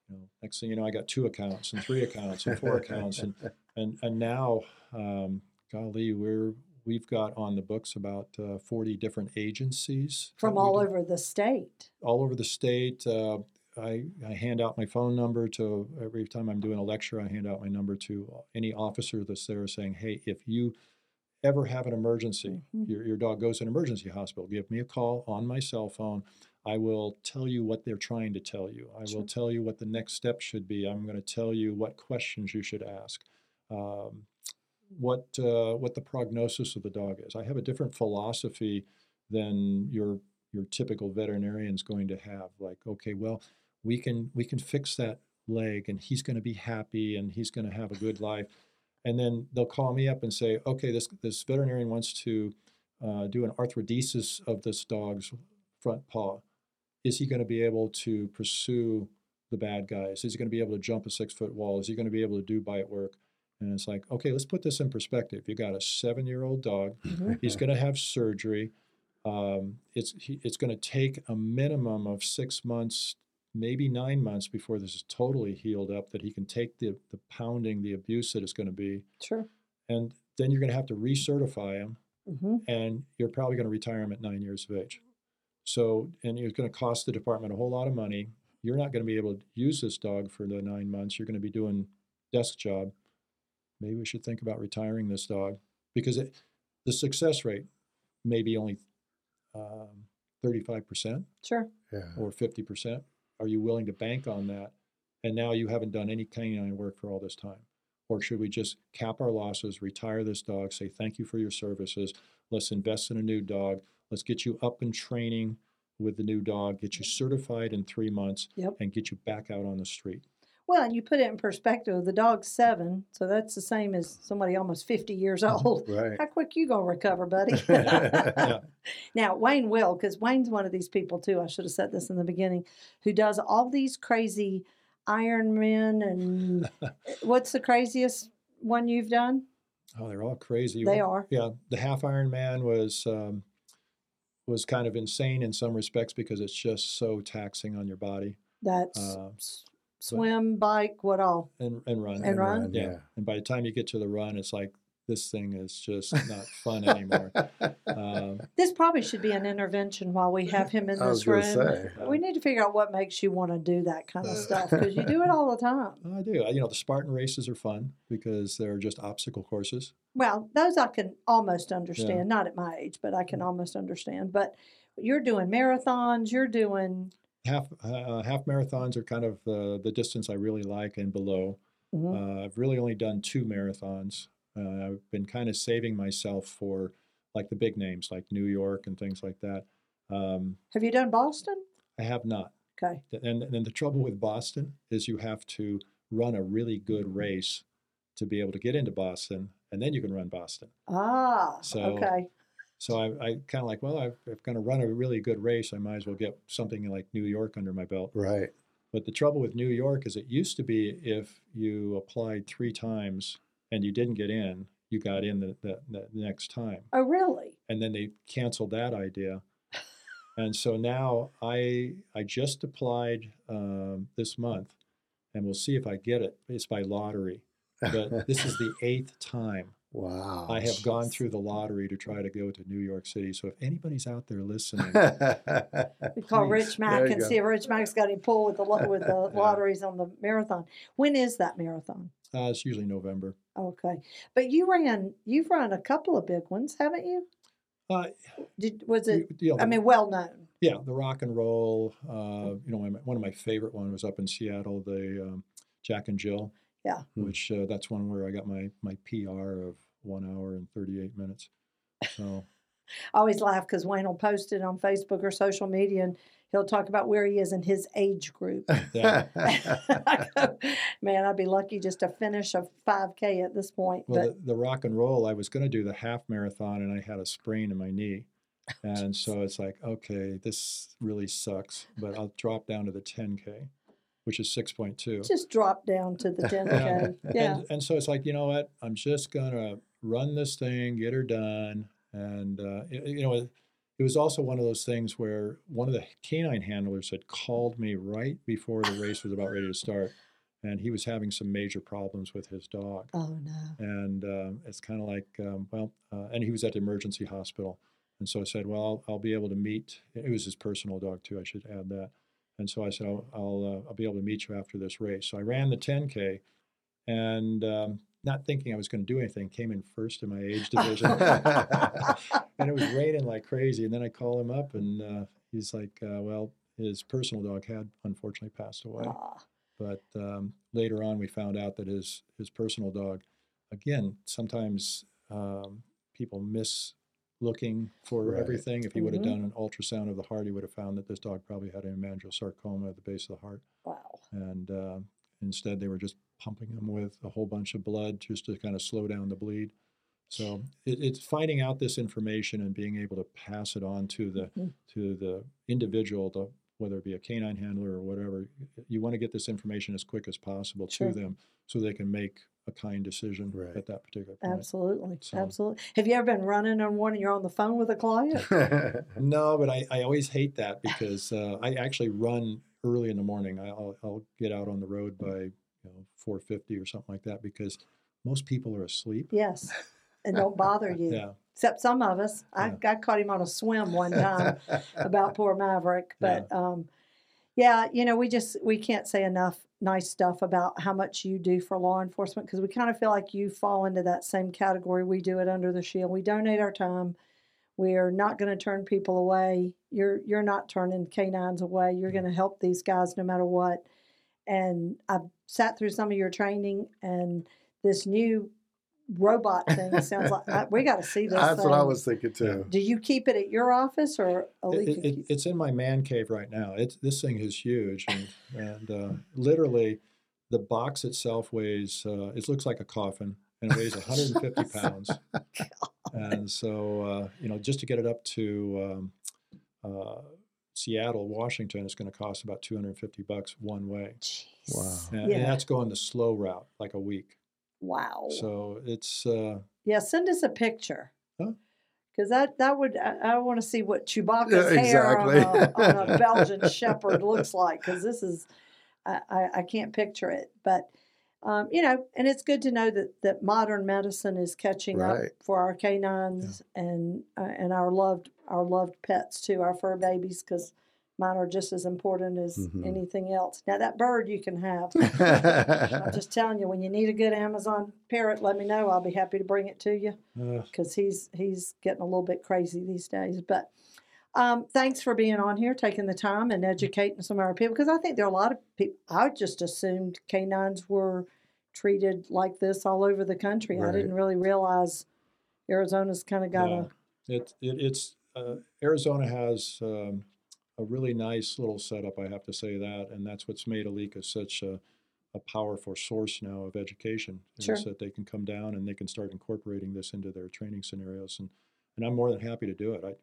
you know, next thing you know, I got two accounts and three accounts and four accounts, and and and now, um, golly, we're we've got on the books about uh, 40 different agencies From all over the state. all over the state. Uh, I, I hand out my phone number to every time I'm doing a lecture. I hand out my number to any officer that's there saying, "Hey, if you ever have an emergency, Mhm. your, your dog goes to an emergency hospital, give me a call on my cell phone. I will tell you what they're trying to tell you. I Sure. will tell you what the next step should be. I'm going to tell you what questions you should ask." Um, what uh, what the prognosis of the dog is. I have a different philosophy than your your typical veterinarian's going to have. Like, okay, well, we can we can fix that leg, and he's going to be happy, and he's going to have a good life. And then they'll call me up and say, okay, this this veterinarian wants to uh, do an arthrodesis of this dog's front paw. Is he going to be able to pursue the bad guys? Is he going to be able to jump a six foot wall? Is he going to be able to do bite work? And it's like, okay, let's put this in perspective. You got a seven year old dog. Mhm. He's going to have surgery. Um, it's he, it's going to take a minimum of six months, maybe nine months before this is totally healed up, that he can take the, the pounding, the abuse that it's going to be. Sure. And then you're going to have to recertify him, hmm and you're probably going to retire him at nine years of age. So, and it's going to cost the department a whole lot of money. You're not going to be able to use this dog for the nine months. You're going to be doing desk job. Maybe we should think about retiring this dog because it, the success rate may be only um, 35% Sure. yeah. or 50%. Are you willing to bank on that? And now you haven't done any canine work for all this time. Or should we just cap our losses, retire this dog, say thank you for your services, let's invest in a new dog, let's get you up and training with the new dog, get you certified in three months, Yep. and get you back out on the street. Well, and you put it in perspective. The dog's seven, so that's the same as somebody almost fifty years old. Right. How quick you gonna recover, buddy? Yeah. Now Wayne will, because Wayne's one of these people too. I should have said this in the beginning, who does all these crazy Ironman and what's the craziest one you've done? Oh, they're all crazy. They are. Yeah, the half Iron Man was um, was kind of insane in some respects because it's just so taxing on your body That's Uh, swim, bike, what all? and and run. And run? Yeah. Yeah. And by the time you get to the run, it's like this thing is just not fun anymore. Um, This probably should be an intervention while we have him in I this gonna room. say. We need to figure out what makes you want to do that kind of stuff because you do it all the time. I do. You know, the Spartan races are fun because they're just obstacle courses. Well, those I can almost understand, not at my age, but I can almost understand. But you're doing marathons, you're doing Half uh, half marathons are kind of uh, the distance I really like and below. Mhm. Uh, I've really only done two marathons. Uh, I've been kind of saving myself for like the big names like New York and things like that. Um, have you done Boston? I have not. Okay. And, and the trouble with Boston is you have to run a really good race to be able to get into Boston, and then you can run Boston. Ah, So- okay. So I, I kind of like, well, if I'm going to run a really good race, I might as well get something like New York under my belt. Right. But the trouble with New York is it used to be if you applied three times and you didn't get in, you got in the, the, the next time. Oh, really? And then they canceled that idea. And so now I I just applied um, this month, and we'll see if I get it. It's by lottery, but this is the eighth time wow. I have gone through the lottery to try to go to New York City. So if anybody's out there listening, We call Rich Mack There and go. see if Rich Mack's got any pull with the lo- with the Yeah. lotteries on the marathon. When is that marathon? uh, it's usually November. Okay, but you ran you've run a couple of big ones, haven't you? Uh, Did was it? you know, I mean, well known. Yeah, the rock and roll. Uh, you know, my, one of my favorite one was up in Seattle, the um, Jack and Jill. Yeah. Hmm. Which uh, that's one where I got my my PR of one hour and thirty eight minutes. So I always laugh because Wayne will post it on Facebook or social media, and he'll talk about where he is in his age group. yeah. Go, Man, I'd be lucky just to finish a 5K at this point. Well, but the, the rock and roll, I was going to do the half marathon, and I had a sprain in my knee, and so it's like, okay, this really sucks. But I'll drop down to the ten k, which is six point two. just drop down to the 10K. Yeah. And, and so it's like, you know what? I'm just gonna run this thing, get her done, and uh, you know, it, it was also one of those things where one of the canine handlers had called me right before the race was about ready to start, and he was having some major problems with his dog, Oh, no. and um, it's kind of like, um, well, uh, and he was at the emergency hospital, and so I said, well, I'll, I'll be able to meet. It was his personal dog too. I should add that. And so I said, I'll I'll, uh, I'll be able to meet you after this race. So I ran the 10K, and um, not thinking I was going to do anything, came in first in my age division, and it was raining like crazy. And then I call him up, and uh, he's like, uh, well, his personal dog had unfortunately passed away. Ah, But um, later on, we found out that his his personal dog, again, sometimes um, people miss looking for Right. everything. If he would have Mhm. done an ultrasound of the heart, he would have found that this dog probably had an hemangiosarcoma at the base of the heart. wow. And uh, instead, they were just pumping them with a whole bunch of blood just to kind of slow down the bleed. So it, it's finding out this information and being able to pass it on to the Mhm. to the individual, the, whether it be a canine handler or whatever. You want to get this information as quick as possible Sure. to them so they can make a kind decision Right. at that particular point. Absolutely. So- Absolutely. Have you ever been running on one and you're on the phone with a client? No, but I, I always hate that because uh, I actually run early in the morning. I- I'll, I'll get out on the road by you know 4:50 or something like that because most people are asleep. Yes. And don't bother you. Yeah, Except some of us. I, I caught him on a swim one time about poor Maverick. But um, yeah, you know, we just we can't say enough nice stuff about how much you do for law enforcement because we kind of feel like you fall into that same category we do it under the shield. We donate our time. We are not going to turn people away. You're you're not turning canines away. You're going to help these guys no matter what. And I've sat through some of your training and this new robot thing sounds like I, we got to see this. That's what I was thinking too. Do you keep it at your office or It- it- it- it's in my man cave right now. It's this thing is huge, and, and uh, literally, the box itself weighs. Uh, it looks like a coffin, and it weighs 150 pounds. And so, uh, you know, just to get it up to um, uh, Seattle, Washington, it's going to cost about 250 bucks one way, Jeez. Wow. and, Yeah. and that's going the slow route, like a week. Wow. So it's uh, yeah, send us a picture. Huh? Because that, that would, I, I want to see what Chewbacca's Yeah, hair on a, on a Belgian Shepherd looks like. Because this is, I, I, I can't picture it. But, um, you know, and it's good to know that, that modern medicine is catching up for our canines and uh, and our loved our loved pets too, our fur babies, because mine are just as important as Mhm. anything else. Now that bird you can have. I'm just telling you, when you need a good Amazon parrot, let me know. I'll be happy to bring it to you because he's he's getting a little bit crazy these days. But um, thanks for being on here, taking the time and educating some of our people because I think there are a lot of people. I just assumed canines were treated like this all over the country. I didn't really realize Arizona's kind of got Yeah. a It, it it's uh, Arizona has um, a really nice little setup. I have to say that, and that's what's made ALECA such a, a powerful source now of education. Sure. Is that they can come down and they can start incorporating this into their training scenarios, and and I'm more than happy to do it. I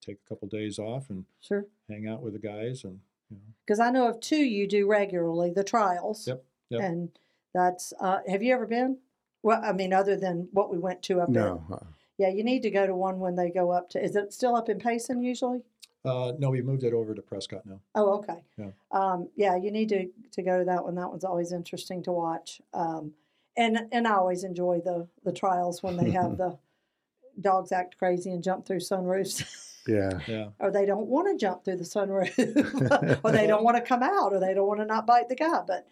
take a couple days off and sure hang out with the guys, and you know, because I know of two you do regularly, the trials. Yep, yep. And that's uh, have you ever been? Well, I mean, other than what we went to up there. no. uh, Yeah, you need to go to one when they go up to. Is it still up in Payson usually? uh, no, we moved it over to Prescott now. Oh, okay. Yeah. Um, yeah, you need to, to go to that one. That one's always interesting to watch. Um, and and I always enjoy the the trials when they have the dogs act crazy and jump through sunroofs, Yeah. Yeah, or they don't want to jump through the sunroof, or they don't want to come out, or they don't want to not bite the guy. But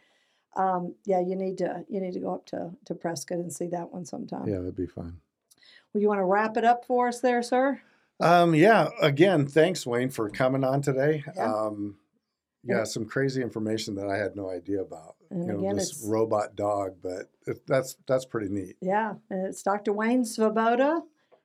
um, yeah, you need to you need to go up to to Prescott and see that one sometime. Yeah, that'd be fun. Well, you want to wrap it up for us there, sir? Um, yeah. Again, thanks, Wayne, for coming on today. Yeah. Um, yeah, some crazy information that I had no idea about. You know, again, this robot dog, but it, that's that's pretty neat. Yeah, and it's Dr. Wayne Svoboda,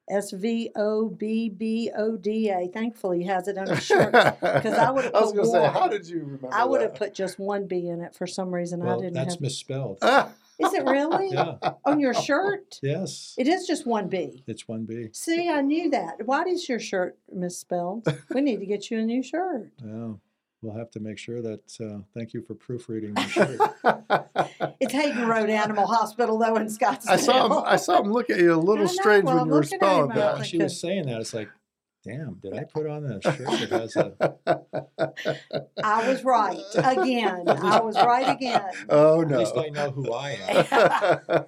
S V O B B O D A. Thankfully, he has it on his shirt. I would've I was put going to say, one. how did you remember? I would have put just one B in it for some reason. I well, didn't that's have. misspelled. Is it really Yeah, on your shirt? yes, It is just one B. it's one B. See, I knew that. Why is your shirt misspelled? We need to get you a new shirt. Yeah, we'll have to make sure that. Uh, thank you for proofreading the shirt. It's Hayden Road Animal Hospital, though, in Scottsdale. I saw him. I saw him look at you a little know, strange well, when you were looking at him, spelling that. Yeah, she was saying that. It's like, damn, did I put on a shirt that has a? I was right again. I was right again. oh no. At least no! I know who I am.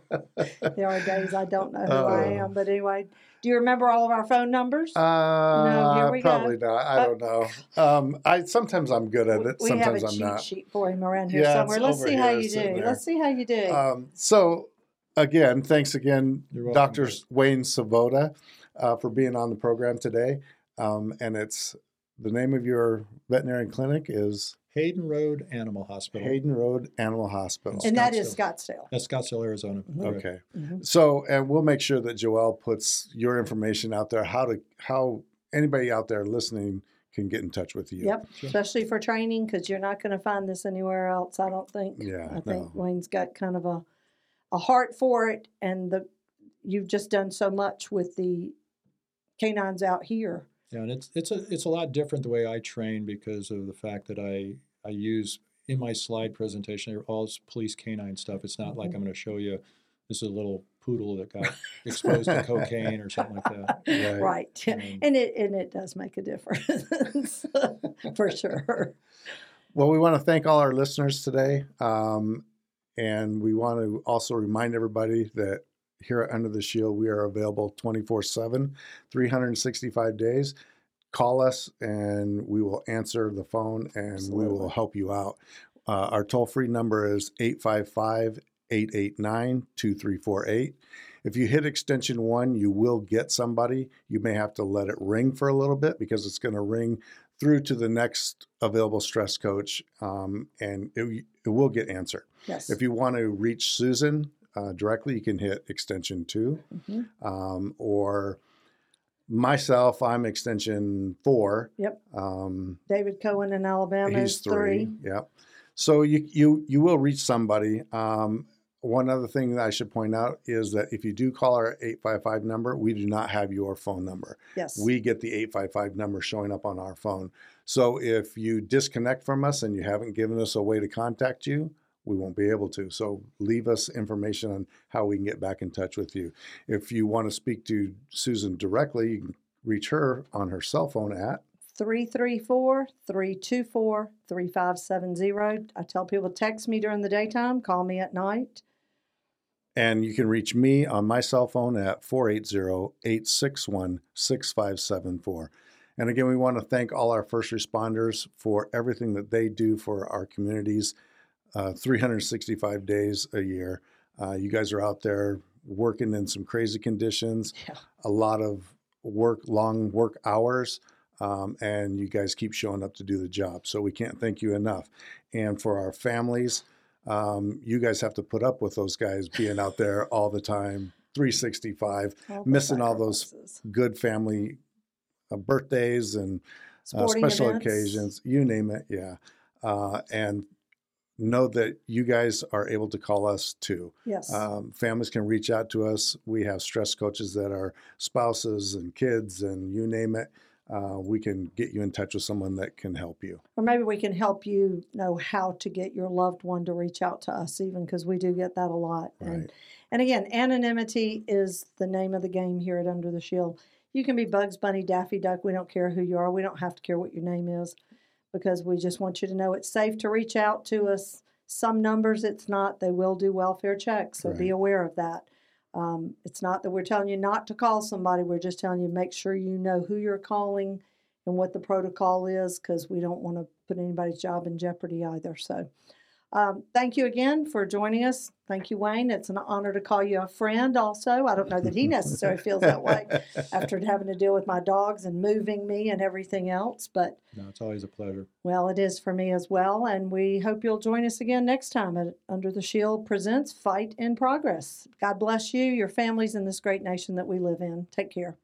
There are days I don't know who I Oh. am, but anyway, do you remember all of our phone numbers? Uh, here we go. probably not. I don't know. Um, I sometimes I'm good at We- it. we have Sometimes a I'm cheat not. sheet for him around here Yeah, somewhere. it's Let's see how you do. there. Let's see how you do. Um, so, again, thanks again, You're Dr. Wayne Svoboda, uh, for being on the program today. Um, and it's the name of your veterinary clinic is Hayden Road Animal Hospital. Hayden Road Animal Hospital. and that is Scottsdale. That's Scottsdale, Arizona. Mhm. Correct. Okay. Mhm. So, and we'll make sure that Joelle puts your information out there. How to how anybody out there listening can get in touch with you. Yep, Sure. especially for training because you're not going to find this anywhere else. I don't think. Yeah, I think no. Wayne's got kind of a a heart for it, and the you've just done so much with the canines out here. Yeah, and it's it's a it's a lot different the way I train because of the fact that I I use in my slide presentation all s- police canine stuff. It's not like Mhm. I'm going to show you this is a little poodle that got exposed to cocaine or something like that. Right. right. Um, and it and it does make a difference for sure. Well, we want to thank all our listeners today. Um, and we want to also remind everybody that here at Under the Shield, we are available 24 7, 365 days. Call us and we will answer the phone and we will help you out. Uh, our toll free number is 855 889 2348. If you hit extension one, you will get somebody. You may have to let it ring for a little bit because it's going to ring through to the next available stress coach um, and it, it will get answered. Yes. If you want to reach Susan uh, directly, you can hit extension two Mhm. um, or myself, I'm extension four. Yep. Um, David Cohen in Alabama he's is three. three. Yep. So you you you will reach somebody. Um, one other thing that I should point out is that if you do call our 855 number, we do not have your phone number. Yes. We get the 855 number showing up on our phone. So if you disconnect from us and you haven't given us a way to contact you, we won't be able to. So leave us information on how we can get back in touch with you. If you want to speak to Susan directly, you can reach her on her cell phone at 334 324 3570. I tell people text me during the daytime, call me at night. And you can reach me on my cell phone at 480 861 6574. And again, we want to thank all our first responders for everything that they do for our communities uh, 365 days a year. Uh, you guys are out there working in some crazy conditions, Yeah. a lot of work, long work hours. Um, and you guys keep showing up to do the job. So we can't thank you enough. And for our families, um, you guys have to put up with those guys being out there all the time, 365, All missing all those sacrifices. good family uh, birthdays and uh, special events. occasions, you name it. Yeah. Uh, and know that you guys are able to call us too. Yes. Um, families can reach out to us. We have stress coaches that are spouses and kids and you name it. Uh, we can get you in touch with someone that can help you. or maybe we can help you know how to get your loved one to reach out to us, even because we do get that a lot. And Right. And again, anonymity is the name of the game here at Under the Shield. You can be Bugs Bunny, Daffy Duck. We don't care who you are. We don't have to care what your name is because we just want you to know it's safe to reach out to us. Some numbers it's not. They will do welfare checks, so be aware of that. Um, it's not that we're telling you not to call somebody. We're just telling you make sure you know who you're calling and what the protocol is because we don't want to put anybody's job in jeopardy either. So. Um, thank you again for joining us. Thank you, Wayne. It's an honor to call you a friend, also. I don't know that he necessarily feels that way after having to deal with my dogs and moving me and everything else, but No, it's always a pleasure. well, it is for me as well. And we hope you'll join us again next time at Under the Shield Presents Fight in Progress. God bless you, your families, and this great nation that we live in. Take care.